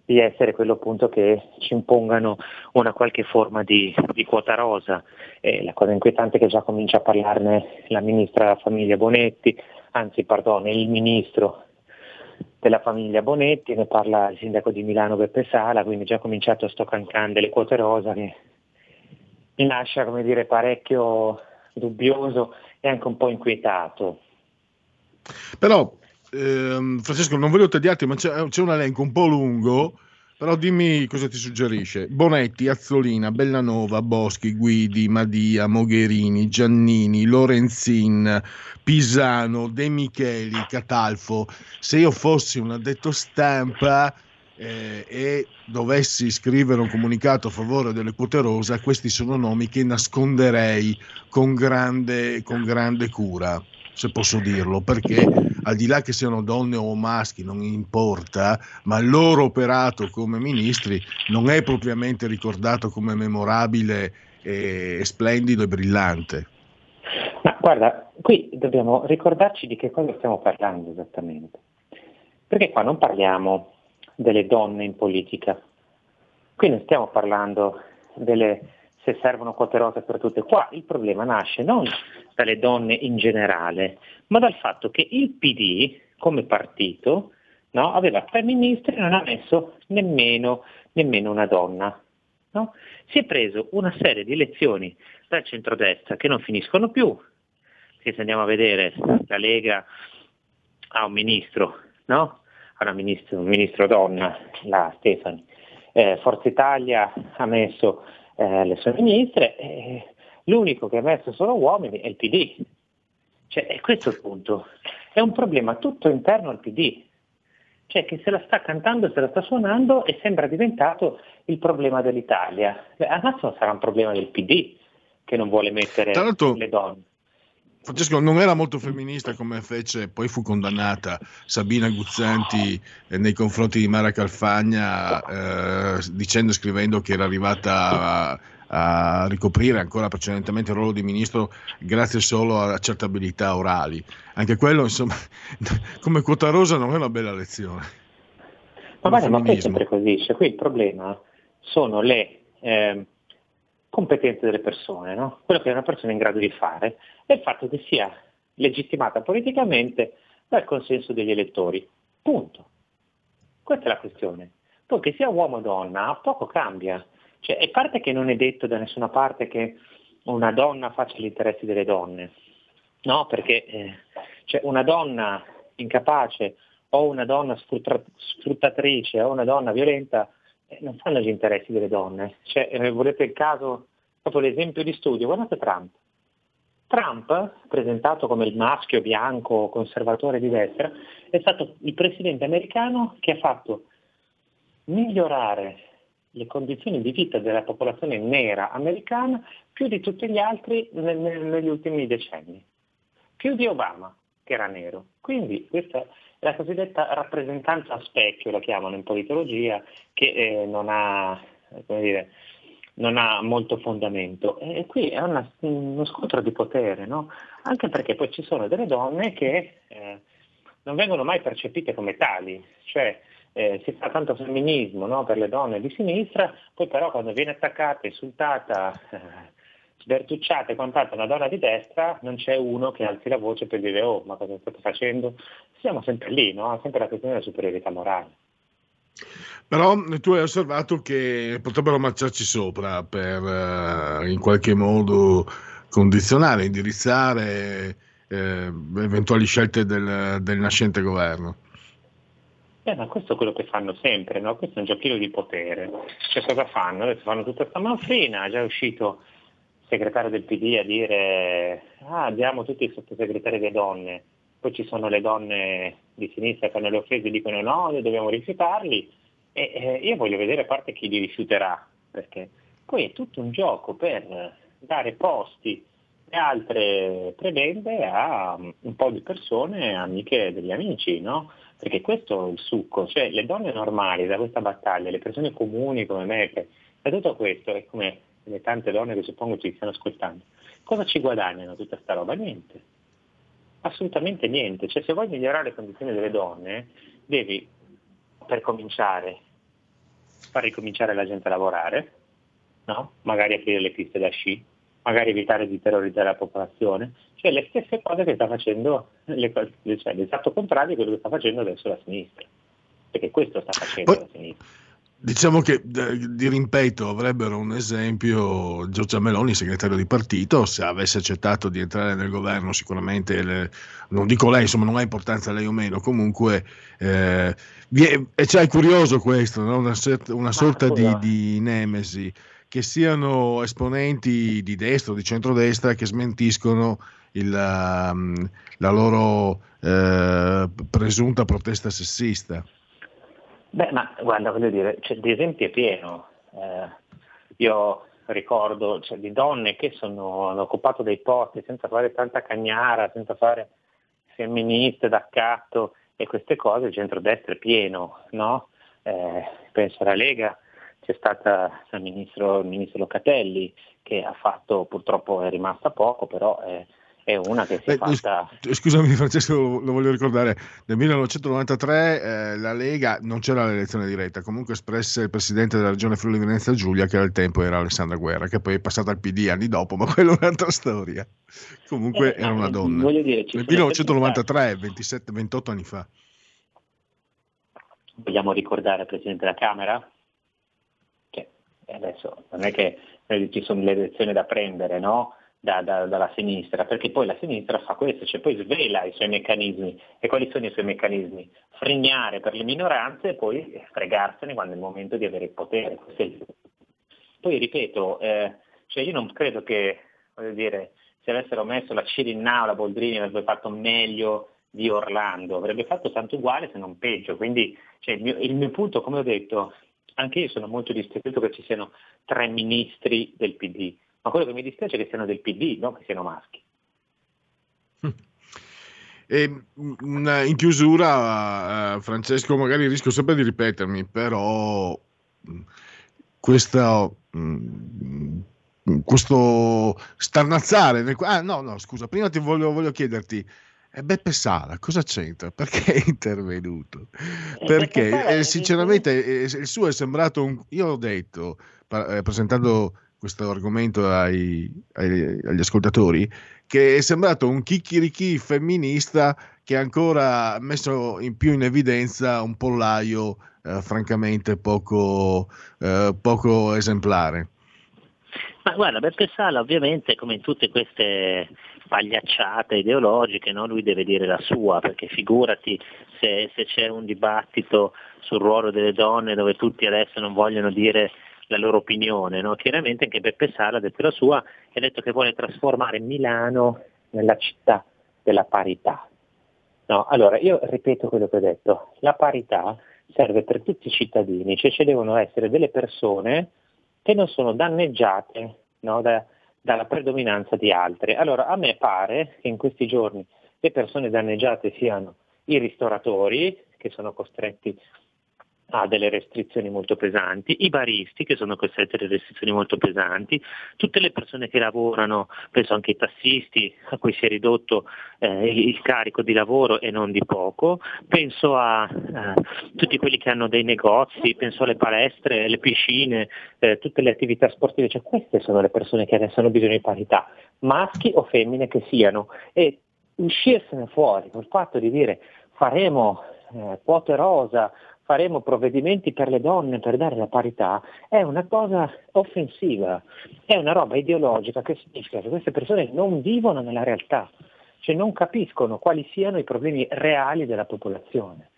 T: di essere quello appunto che ci impongano una qualche forma di, di quota rosa. E la cosa inquietante è che già comincia a parlarne la ministra della famiglia Bonetti, anzi pardon, il ministro della famiglia Bonetti, ne parla il sindaco di Milano Beppe Sala, quindi già cominciato sto cancan delle quote rosa che mi lascia come dire parecchio dubbioso e anche un po' inquietato.
D: Però, ehm, Francesco, non voglio tagliarti, ma c'è, c'è un elenco un po' lungo, però dimmi cosa ti suggerisce. Bonetti, Azzolina, Bellanova, Boschi, Guidi, Madia, Mogherini, Giannini, Lorenzin, Pisano, De Micheli, Catalfo. Se io fossi un addetto stampa eh, e dovessi scrivere un comunicato a favore delle quote rosa, questi sono nomi che nasconderei con grande, con grande cura, se posso dirlo, perché al di là che siano donne o maschi, non importa, ma il loro operato come ministri non è propriamente ricordato come memorabile e splendido e brillante.
T: Ma guarda, qui dobbiamo ricordarci di che cosa stiamo parlando esattamente. Perché qua non parliamo delle donne in politica. Qui non stiamo parlando delle se servono quote rose per tutte. Qua il problema nasce non dalle donne in generale, ma dal fatto che il PD come partito no, aveva tre ministri e non ha messo nemmeno, nemmeno una donna. No? Si è preso una serie di elezioni dal centrodestra che non finiscono più, perché se andiamo a vedere la Lega ha un ministro, no? ha ministro, un ministro donna, la Stefani, eh, Forza Italia ha messo eh, le sue ministre, eh, l'unico che ha messo solo uomini è il PD. Cioè, è questo il punto. È un problema tutto interno al PD. Cioè che se la sta cantando, se la sta suonando e sembra diventato il problema dell'Italia. Al massimo sarà un problema del PD che non vuole mettere le donne.
D: Francesco non era molto femminista come fece, poi fu condannata Sabina Guzzanti eh, nei confronti di Mara Calfagna eh, dicendo e scrivendo che era arrivata a, a, ricoprire ancora precedentemente il ruolo di ministro grazie solo a certe abilità orali. Anche quello, insomma, <laughs> come quota rosa non è una bella lezione.
T: Ma guarda, ma poi è sempre così, cioè, qui il problema sono le... Eh, competenze delle persone, no? quello che è una persona in grado di fare, è il fatto che sia legittimata politicamente dal consenso degli elettori. Punto. Questa è la questione. Poi che sia uomo o donna, poco cambia. Cioè, è parte che non è detto da nessuna parte che una donna faccia gli interessi delle donne. No, perché eh, cioè una donna incapace o una donna sfruttatrice o una donna violenta eh, non fanno gli interessi delle donne. Cioè, eh, volete il caso, proprio l'esempio di studio, guardate Trump. Trump, presentato come il maschio bianco conservatore di destra, è stato il presidente americano che ha fatto migliorare le condizioni di vita della popolazione nera americana più di tutti gli altri negli ultimi decenni, più di Obama che era nero. Quindi questa è la cosiddetta rappresentanza a specchio, la chiamano in politologia, che eh, non, ha, dire, non, ha, molto fondamento. E qui è una, uno scontro di potere, no? anche perché poi ci sono delle donne che eh, non vengono mai percepite come tali, cioè eh, si fa tanto femminismo no? per le donne di sinistra, poi però quando viene attaccata, insultata, eh, sbertucciata e quant'altro una donna di destra, non c'è uno che alzi la voce per dire oh ma cosa state facendo? Siamo sempre lì, no? sempre la questione della superiorità morale.
D: Però tu hai osservato che potrebbero marciarci sopra per uh, in qualche modo condizionare, indirizzare eh, eventuali scelte del, del nascente governo.
T: Eh, ma questo è quello che fanno sempre, no? questo è un giochino di potere. Cioè cosa fanno? Adesso fanno tutta questa manfrina, è già uscito il segretario del PD a dire ah, diamo tutti i sottosegretari le donne, poi ci sono le donne di sinistra che hanno le offese e dicono no, noi dobbiamo rifiutarli e eh, io voglio vedere a parte chi li rifiuterà, perché poi è tutto un gioco per dare posti e altre prebende a un po' di persone amiche degli amici, no? perché questo è il succo, cioè le donne normali da questa battaglia, le persone comuni come me, che, da tutto questo e come le tante donne che suppongo ci stiano ascoltando, cosa ci guadagnano tutta sta roba? Niente, assolutamente niente, cioè se vuoi migliorare le condizioni delle donne devi per cominciare far ricominciare la gente a lavorare, no? magari aprire le piste da sci, magari evitare di terrorizzare la popolazione, cioè le stesse cose che sta facendo, le, cioè l'esatto contrario di quello che sta facendo adesso la sinistra, perché questo sta facendo Poi, la sinistra.
D: Diciamo che di rimpetto avrebbero un esempio Giorgia Meloni, segretario di partito, se avesse accettato di entrare nel governo sicuramente, le, non dico lei, insomma non ha importanza lei o meno, comunque eh, è, cioè, è curioso questo, no? una, una, sorta di, di nemesi che siano esponenti di destra o di centrodestra che smentiscono il, um, la loro eh, presunta protesta sessista.
T: Beh, ma guarda, voglio dire, cioè, di esempi è pieno. Eh, io ricordo cioè, di donne che sono, hanno occupato dei posti senza fare tanta cagnara, senza fare femministe d'accatto e queste cose, il centrodestra è pieno, no? Eh, penso alla Lega, c'è stata il ministro, il ministro Locatelli che ha fatto, purtroppo è rimasta poco, però è, è una che si è fatta...
D: Scusami Francesco, lo, voglio ricordare, nel 1993 eh, la Lega non c'era l'elezione diretta, comunque espresse il presidente della regione Friuli Venezia Giulia che al tempo era Alessandra Guerra, che poi è passata al PD anni dopo, ma <laughs> quella è un'altra storia. Comunque eh, era una donna. Dire, nel 1993, 27, 28 anni fa.
T: Vogliamo ricordare il Presidente della Camera? E adesso non è che ci sono le lezioni da prendere no? Da, da, dalla sinistra, perché poi la sinistra fa questo, cioè poi svela i suoi meccanismi. E quali sono i suoi meccanismi? Fregnare per le minoranze e poi fregarsene quando è il momento di avere il potere. Poi ripeto, eh, cioè io non credo che, voglio dire, se avessero messo la Cirinna la Boldrini avrebbe fatto meglio di Orlando, avrebbe fatto tanto uguale se non peggio. Quindi cioè, il, mio, il, mio, punto, come ho detto, anche io sono molto dispiaciuto che ci siano tre ministri del PD, ma quello che mi dispiace è che siano del PD, non che siano maschi. <laughs>
D: E in chiusura, uh, Francesco, magari rischio sempre di ripetermi, però questo, um, questo starnazzare, ah no, no, scusa, prima ti voglio, voglio chiederti, e Beppe Sala cosa c'entra? <laughs> Perché è intervenuto? Perché eh, sinceramente eh, il suo è sembrato un... Io ho detto, eh, presentando questo argomento ai, ai, agli ascoltatori, che è sembrato un chicchirichì femminista che ha ancora messo in più in evidenza un pollaio eh, francamente poco, eh, poco esemplare.
T: Ma guarda, Beppe Sala ovviamente come in tutte queste pagliacciate ideologiche, no? lui deve dire la sua, perché figurati se, se, c'è un dibattito sul ruolo delle donne dove tutti adesso non vogliono dire la loro opinione, no? chiaramente anche Beppe Sala ha detto la sua e ha detto che vuole trasformare Milano nella città della parità. No, allora io ripeto quello che ho detto, la parità serve per tutti i cittadini, cioè ci devono essere delle persone che non sono danneggiate no, da, dalla predominanza di altre. Allora a me pare che in questi giorni le persone danneggiate siano i ristoratori che sono costretti ha delle restrizioni molto pesanti, i baristi che sono costretti a delle restrizioni molto pesanti, tutte le persone che lavorano, penso anche ai tassisti a cui si è ridotto eh, il carico di lavoro e non di poco, penso a eh, tutti quelli che hanno dei negozi, penso alle palestre, alle piscine, eh, tutte le attività sportive, cioè queste sono le persone che adesso hanno bisogno di parità, maschi o femmine che siano, e uscirsene fuori col fatto di dire faremo eh, quote rosa, faremo provvedimenti per le donne per dare la parità, è una cosa offensiva, è una roba ideologica che significa che queste persone non vivono nella realtà. cioè non capiscono quali siano i problemi reali della popolazione.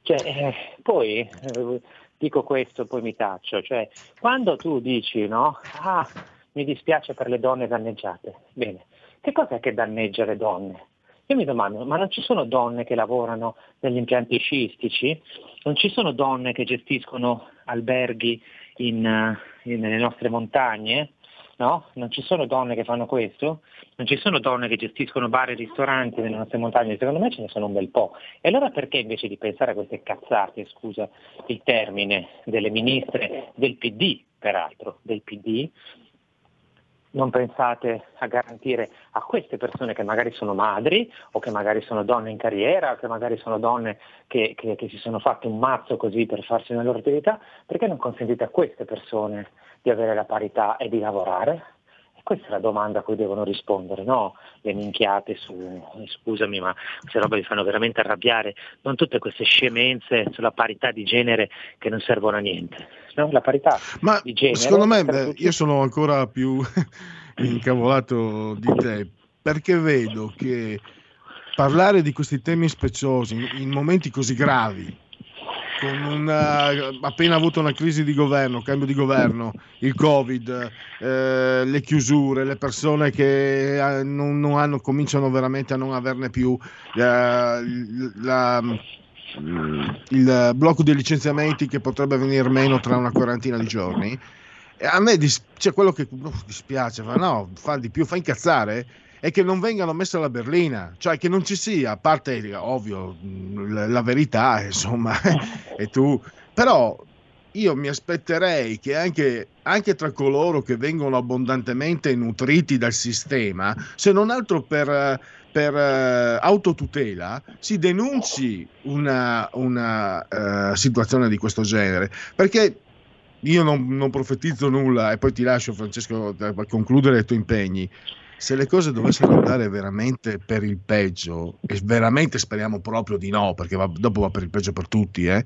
T: Cioè, eh, poi eh, dico questo, poi mi taccio, cioè, quando tu dici no, ah, mi dispiace per le donne danneggiate, bene, che cos'è che danneggia le donne? Io mi domando, ma non ci sono donne che lavorano negli impianti sciistici? Non ci sono donne che gestiscono alberghi in, eh, in, nelle nostre montagne? No? Non ci sono donne che fanno questo? Non ci sono donne che gestiscono bar e ristoranti nelle nostre montagne? Secondo me ce ne sono un bel po'. E allora perché invece di pensare a queste cazzate, scusa il termine, delle ministre del PD, peraltro, del PD, non pensate a garantire a queste persone che magari sono madri o che magari sono donne in carriera o che magari sono donne che, che, che si sono fatte un mazzo così per farsi una loro attività, perché non consentite a queste persone di avere la parità e di lavorare? Questa è la domanda a cui devono rispondere, no? Le minchiate su, scusami, ma queste robe mi fanno veramente arrabbiare, non tutte queste scemenze sulla parità di genere che non servono a niente. No? La parità
D: ma
T: di genere.
D: Secondo me, beh, io sono ancora più <laughs> incavolato di te, perché vedo che parlare di questi temi speciosi in momenti così gravi con una, appena avuto una crisi di governo, cambio di governo, il Covid, eh, le chiusure, le persone che eh, non, non hanno, cominciano veramente a non averne più, eh, la, il blocco dei licenziamenti che potrebbe venire meno tra una quarantina di giorni. A me dis- c'è quello che oh, dispiace, fa no, fa di più, fa incazzare è che non vengano messe alla berlina, cioè che non ci sia, a parte ovvio la, la verità, <laughs> insomma, e tu, però io mi aspetterei che anche, anche, tra coloro che vengono abbondantemente nutriti dal sistema, se non altro per, per uh, autotutela, si denunci una, una uh, situazione di questo genere. Perché io non, non profetizzo nulla e poi ti lascio, Francesco, per concludere i tuoi impegni se le cose dovessero andare veramente per il peggio, e veramente speriamo proprio di no, perché va, dopo va per il peggio per tutti, eh?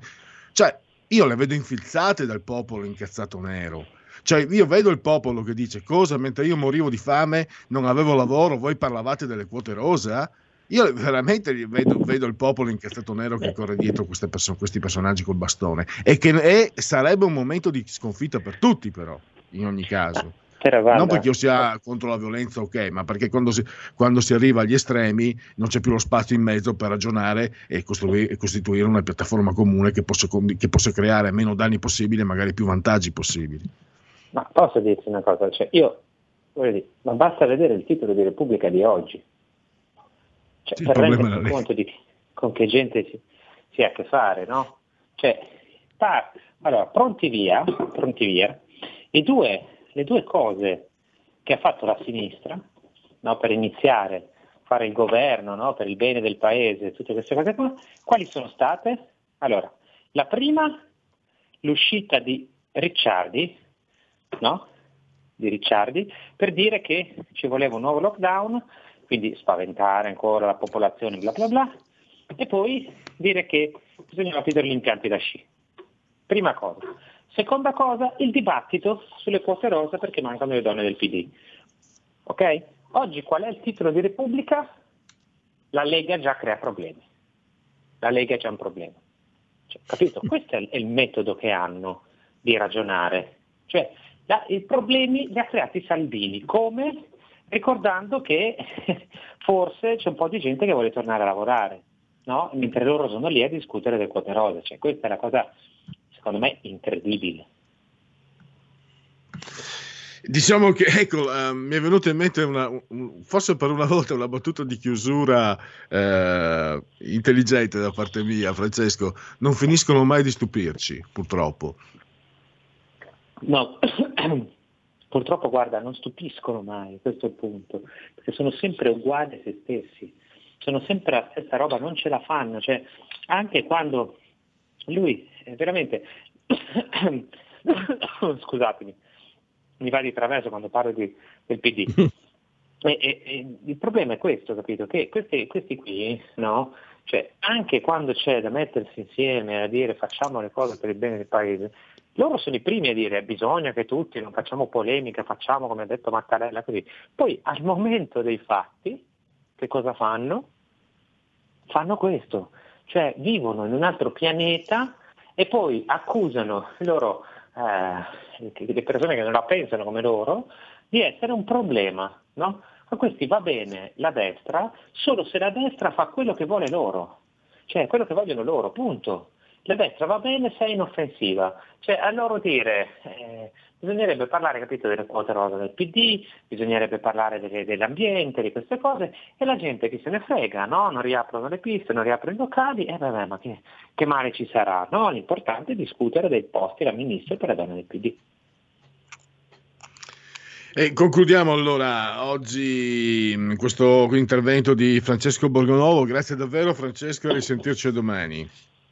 D: cioè io le vedo infilzate dal popolo incazzato nero. Cioè, io vedo il popolo che dice cosa mentre io morivo di fame, non avevo lavoro, voi parlavate delle quote rosa? Io veramente vedo, vedo il popolo incazzato nero che corre dietro perso- questi personaggi col bastone e che è, sarebbe un momento di sconfitta per tutti, però, in ogni caso. Non perché io sia contro la violenza, ok, ma perché quando si, quando si, arriva agli estremi non c'è più lo spazio in mezzo per ragionare e, e costituire una piattaforma comune che possa, che possa, creare meno danni possibili e magari più vantaggi possibili.
T: Ma posso dirti una cosa? Cioè, io voglio dire, ma basta vedere il titolo di Repubblica di oggi. Cioè, sì, per rendersi conto di con che gente si, si, ha a che fare, no? Cioè, par- allora, pronti via, pronti via, i due le due cose che ha fatto la sinistra no, per iniziare a fare il governo, no, per il bene del paese, tutte queste cose qua, quali sono state? Allora, la prima, l'uscita di Ricciardi, no? di Ricciardi, per dire che ci voleva un nuovo lockdown, quindi spaventare ancora la popolazione, bla bla bla, e poi dire che bisognava chiudere gli impianti da sci. Prima cosa. Seconda cosa, il dibattito sulle quote rosa perché mancano le donne del PD. Ok? Oggi qual è il titolo di Repubblica? La Lega già crea problemi. La Lega è già un problema. Cioè, capito? <laughs> Questo è il metodo che hanno di ragionare. Cioè, la, i problemi li ha creati Salvini. Come? Ricordando che <laughs> forse c'è un po' di gente che vuole tornare a lavorare, no? mentre loro sono lì a discutere del quote rosa. Cioè, questa è la cosa secondo me incredibile.
D: Diciamo che ecco, uh, mi è venuta in mente una, un, forse per una volta una battuta di chiusura uh, intelligente da parte mia, Francesco. Non finiscono mai di stupirci, purtroppo.
T: No, <clears throat> purtroppo guarda, non stupiscono mai, questo è il punto, perché sono sempre uguali a se stessi, sono sempre la stessa roba, non ce la fanno, cioè anche quando lui eh, veramente, <coughs> scusatemi, mi va di traverso quando parlo di, del PD. <laughs> e, e, e il problema è questo, capito? Che questi, questi qui, no? Cioè, anche quando c'è da mettersi insieme a dire facciamo le cose per il bene del paese, loro sono i primi a dire bisogna che tutti non facciamo polemica, facciamo come ha detto Mattarella così. Poi al momento dei fatti che cosa fanno? Fanno questo, cioè vivono in un altro pianeta e poi accusano loro, eh, le persone che non la pensano come loro di essere un problema. No? A questi va bene la destra solo se la destra fa quello che vuole loro, cioè quello che vogliono loro, punto. La destra va bene se è inoffensiva, cioè a loro dire eh, bisognerebbe parlare capito, delle quote rosa del PD, bisognerebbe parlare delle, dell'ambiente, di queste cose e la gente che se ne frega, no? non riaprono le piste, non riaprono i locali e eh, vabbè ma che, che male ci sarà? No? L'importante è discutere dei posti da ministro per le donne del PD.
D: E concludiamo allora oggi mm, questo intervento di Francesco Borgonovo. Grazie davvero Francesco e risentirci domani.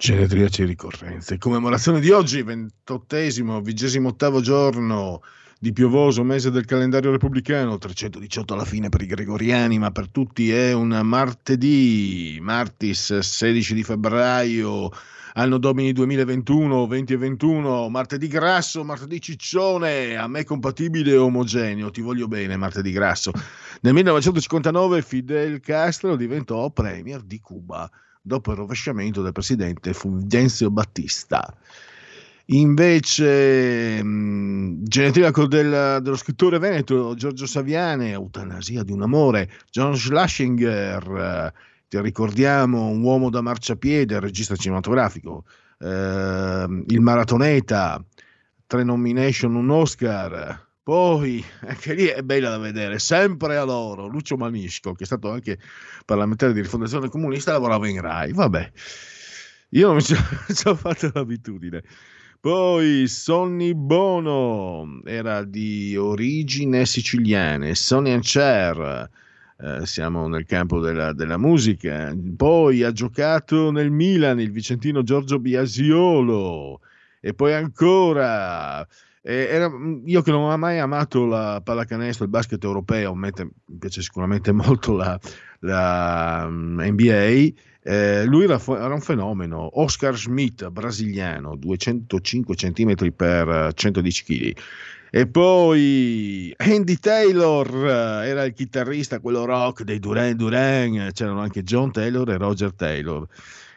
D: Genetriaci ricorrenze. Commemorazione di oggi, ventottesimo, vigesimo ottavo giorno di piovoso mese del calendario repubblicano, 318 alla fine per i gregoriani, ma per tutti è un martedì, martis 16 di febbraio, anno domini 2021, 20 e 21, martedì grasso, martedì ciccione, a me compatibile e omogeneo, ti voglio bene martedì grasso. Nel 1959 Fidel Castro diventò premier di Cuba dopo il rovesciamento del presidente Fulgencio Battista. Invece, mh, genetriaco del, dello scrittore veneto Giorgio Saviane, Eutanasia di un amore, John Schlesinger, ti ricordiamo, un uomo da marciapiede, regista cinematografico, eh, il maratoneta, tre nomination, un Oscar, poi, anche lì è bella da vedere, sempre a loro, Lucio Manisco, che è stato anche parlamentare di rifondazione comunista, lavorava in Rai. Vabbè, io non <laughs> ci ho fatto l'abitudine. Poi Sonny Bono era di origine siciliane, Sonny and Cher, eh, siamo nel campo della, della, musica. Poi ha giocato nel Milan il vicentino Giorgio Biasiolo e poi ancora eh, era, mm, io che non ho mai amato la pallacanestro, il basket europeo, mi piace sicuramente <laughs> molto la, la NBA, mm, eh, lui era, era, un fenomeno. Oscar Schmidt, brasiliano, 205 cm per 110 kg. E poi Andy Taylor eh, era il chitarrista, quello rock dei Duran Duran, c'erano anche John Taylor e Roger Taylor.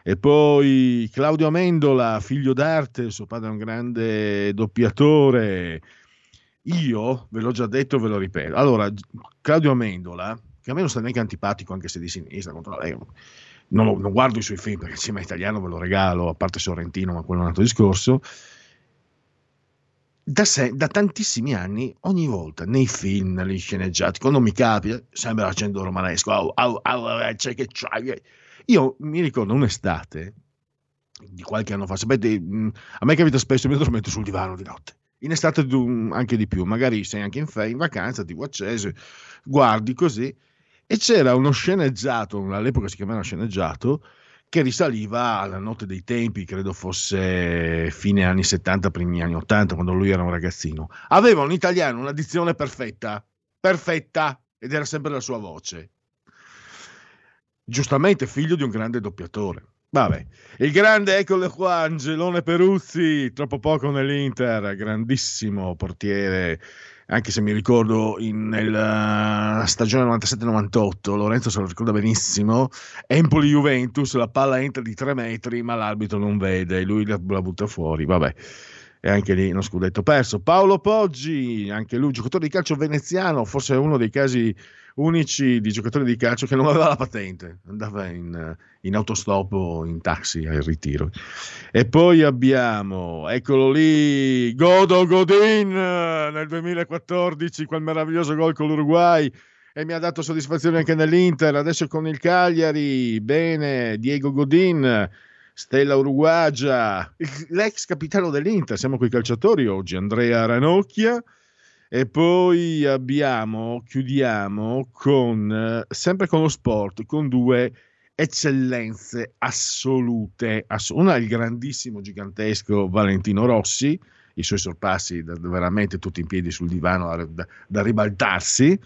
D: E poi Claudio Amendola, figlio d'arte, suo padre è un grande doppiatore. Io, ve l'ho già detto, ve lo ripeto. Allora, Claudio Amendola, che a me non sta neanche antipatico, anche se di sinistra, contro lei, non, non, guardo i suoi film perché insieme a italiano ve lo regalo, a parte Sorrentino, ma quello è un altro discorso. Da, se, da, tantissimi anni, ogni volta nei film, negli sceneggiati, quando mi capita, sembra l'accento romanesco. Au, au, au, eh, c'è che c'hai io mi ricordo un'estate di qualche anno fa, sapete, mm, a me capita spesso, mi addormento sul divano di notte. In estate anche di più, magari sei anche in, fe- in vacanza, TV acceso, guardi così. E c'era uno sceneggiato, all'epoca si chiamava sceneggiato, che risaliva alla notte dei tempi, credo fosse fine anni 70, primi anni 80, quando lui era un ragazzino. Aveva un italiano, una dizione perfetta, perfetta, ed era sempre la sua voce giustamente figlio di un grande doppiatore. Vabbè, il grande, eccolo qua, Angelone Peruzzi, troppo poco nell'Inter, grandissimo portiere, anche se mi ricordo in, nella stagione 97-98, Lorenzo se lo ricorda benissimo, Empoli-Juventus, la palla entra di tre metri, ma l'arbitro non vede, lui la, la butta fuori, vabbè e anche lì uno scudetto perso. Paolo Poggi, anche lui giocatore di calcio veneziano, forse uno dei casi unici di giocatori di calcio che non aveva la patente, andava in, in autostop o in taxi al ritiro. E poi abbiamo, eccolo lì, Godo Godin nel 2014, quel meraviglioso gol con l'Uruguay e mi ha dato soddisfazione anche nell'Inter. Adesso con il Cagliari, bene, Diego Godin, Stella Uruguagia, l'ex capitano dell'Inter, siamo con i calciatori oggi, Andrea Ranocchia. E poi abbiamo, chiudiamo con, sempre con lo sport, con due eccellenze assolute. Una è il grandissimo, gigantesco Valentino Rossi, i suoi sorpassi da, veramente tutti in piedi sul divano da, da, ribaltarsi.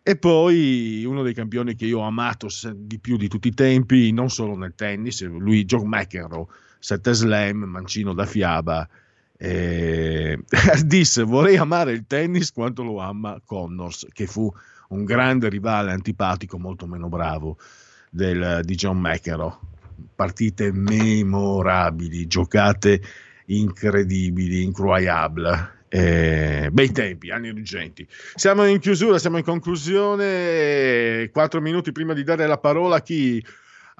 D: E poi uno dei campioni che io ho amato di più di tutti i tempi, non solo nel tennis, lui John McEnroe, sette slam, mancino da fiaba eh, <laughs> disse vorrei amare il tennis quanto lo ama Connors, che fu un grande rivale antipatico, molto meno bravo del, di John McEnroe. Partite memorabili, giocate incredibili, incroyable. Eh, bei tempi, anni urgenti. Siamo in chiusura, siamo in conclusione. Quattro minuti prima di dare la parola a chi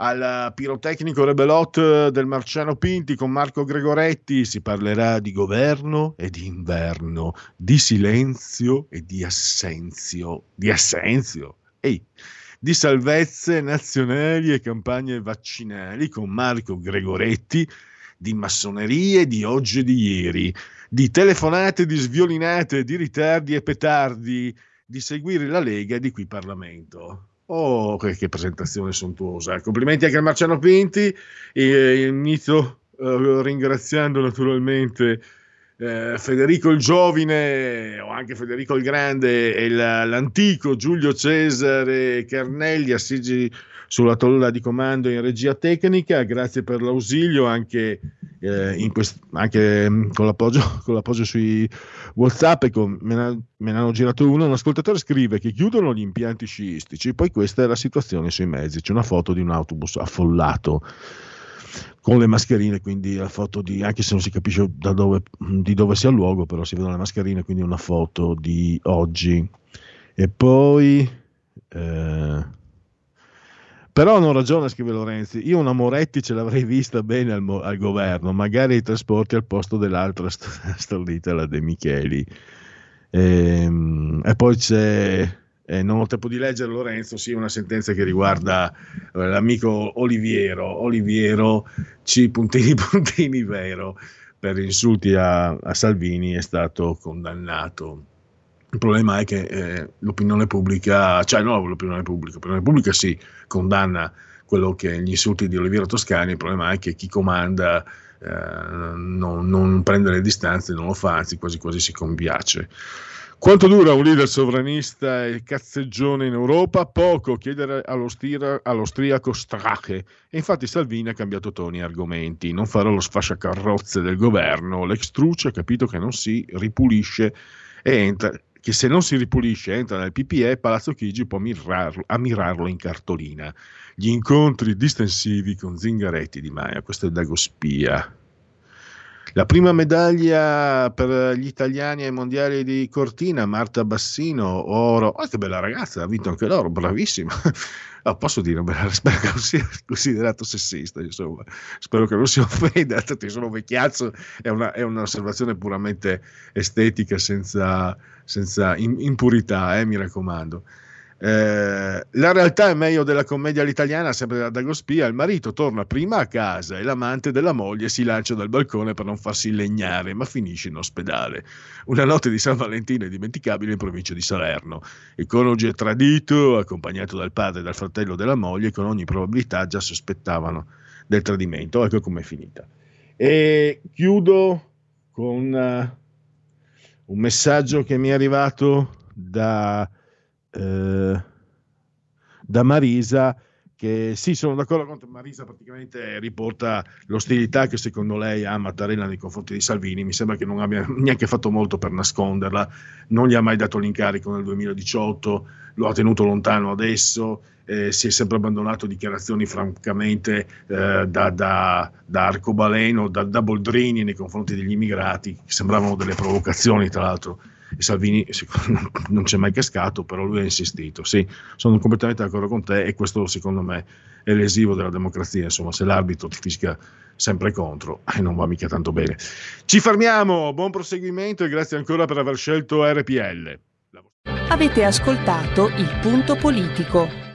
D: al pirotecnico Rebelot del Marciano Pinti con Marco Gregoretti. Si parlerà di governo e di inverno, di silenzio e di assenzio, di assenzio, ehi, di salvezze nazionali e campagne vaccinali con Marco Gregoretti, di massonerie di oggi e di ieri, di telefonate, di sviolinate, di ritardi e petardi, di seguire la Lega e di qui Parlamento. Oh, che, che, presentazione sontuosa. Complimenti anche a Marciano Pinti. E, inizio uh, ringraziando naturalmente eh, Federico il Giovine o anche Federico il Grande e la, l'antico Giulio Cesare Carnelli assigi sulla tolla di comando in regia tecnica. Grazie per l'ausilio anche, eh, quest- anche mm, con, l'appoggio, <laughs> con, l'appoggio, sui WhatsApp. Ecco, me, ne, me ne hanno girato uno. Un ascoltatore scrive che chiudono gli impianti sciistici. Poi questa è la situazione sui mezzi. C'è una foto di un autobus affollato con le mascherine, quindi la foto di, anche se non si capisce dove, di dove sia il luogo, però si vedono le mascherine, quindi una foto di oggi. E poi... Eh, però hanno ragione, scrive Lorenzi. Io una Moretti ce l'avrei vista bene al, al governo, magari i trasporti al posto dell'altra st- <laughs> stordita, la De Micheli. E, ehm, e poi c'è, eh, non ho tempo di leggere Lorenzo, sì, una sentenza che riguarda eh, l'amico Oliviero. Oliviero, C. puntini <laughs> puntini vero, per insulti a, a Salvini è stato condannato il problema è che eh, l'opinione pubblica, cioè no l'opinione pubblica, l'opinione pubblica sì, condanna quello che gli insulti di Oliviero Toscani, il problema è che chi comanda eh, non, non, prende le distanze, non lo fa, anzi quasi quasi si compiace. Quanto dura un leader sovranista e cazzeggione in Europa? Poco, chiedere all'austriaco Strache. E infatti Salvini ha cambiato toni e argomenti. Non farò lo sfasciacarrozze del governo. L'ex truce ha capito che non si ripulisce e entra che se non si ripulisce entra nel PPE, Palazzo Chigi può ammirarlo, ammirarlo in cartolina. Gli incontri distensivi con Zingaretti di Maia, questo è Dago Spia. La prima medaglia per gli italiani ai mondiali di Cortina, Marta Bassino, oro. Oh, che bella ragazza, ha vinto anche l'oro, bravissima. Oh, <laughs> posso dire, spero che non sia considerato sessista, insomma. Spero che non si offenda, <laughs> tanto sono vecchiazzo, è, una, è un'osservazione puramente estetica, senza, senza impurità, eh, mi raccomando. Eh, la realtà è meglio della commedia all'italiana, sempre da Dagospia. Il marito torna prima a casa e l'amante della moglie si lancia dal balcone per non farsi legnare, ma finisce in ospedale. Una notte di San Valentino indimenticabile in provincia di Salerno. Il coniuge è tradito, accompagnato dal padre e dal fratello della moglie, con ogni probabilità già sospettavano del tradimento. Ecco com'è finita. E chiudo con uh, un messaggio che mi è arrivato da eh, da Marisa che sì, sono d'accordo con Marisa praticamente riporta l'ostilità che secondo lei ha Mattarella nei confronti di Salvini, mi sembra che non abbia neanche fatto molto per nasconderla, non gli ha mai dato l'incarico nel 2018, lo ha tenuto lontano adesso, eh, si è sempre abbandonato a dichiarazioni francamente eh, da, da, da, arcobaleno, da, da Boldrini nei confronti degli immigrati, che sembravano delle provocazioni tra l'altro e Salvini <laughs> non c'è mai cascato, però lui ha insistito. Sì, sono completamente d'accordo con te e questo secondo me è lesivo della democrazia, insomma, se l'arbitro ti fischia sempre contro e <laughs> eh, non va mica tanto bene. Ci fermiamo, buon proseguimento e grazie ancora per aver scelto RPL.
U: Avete ascoltato Il punto politico.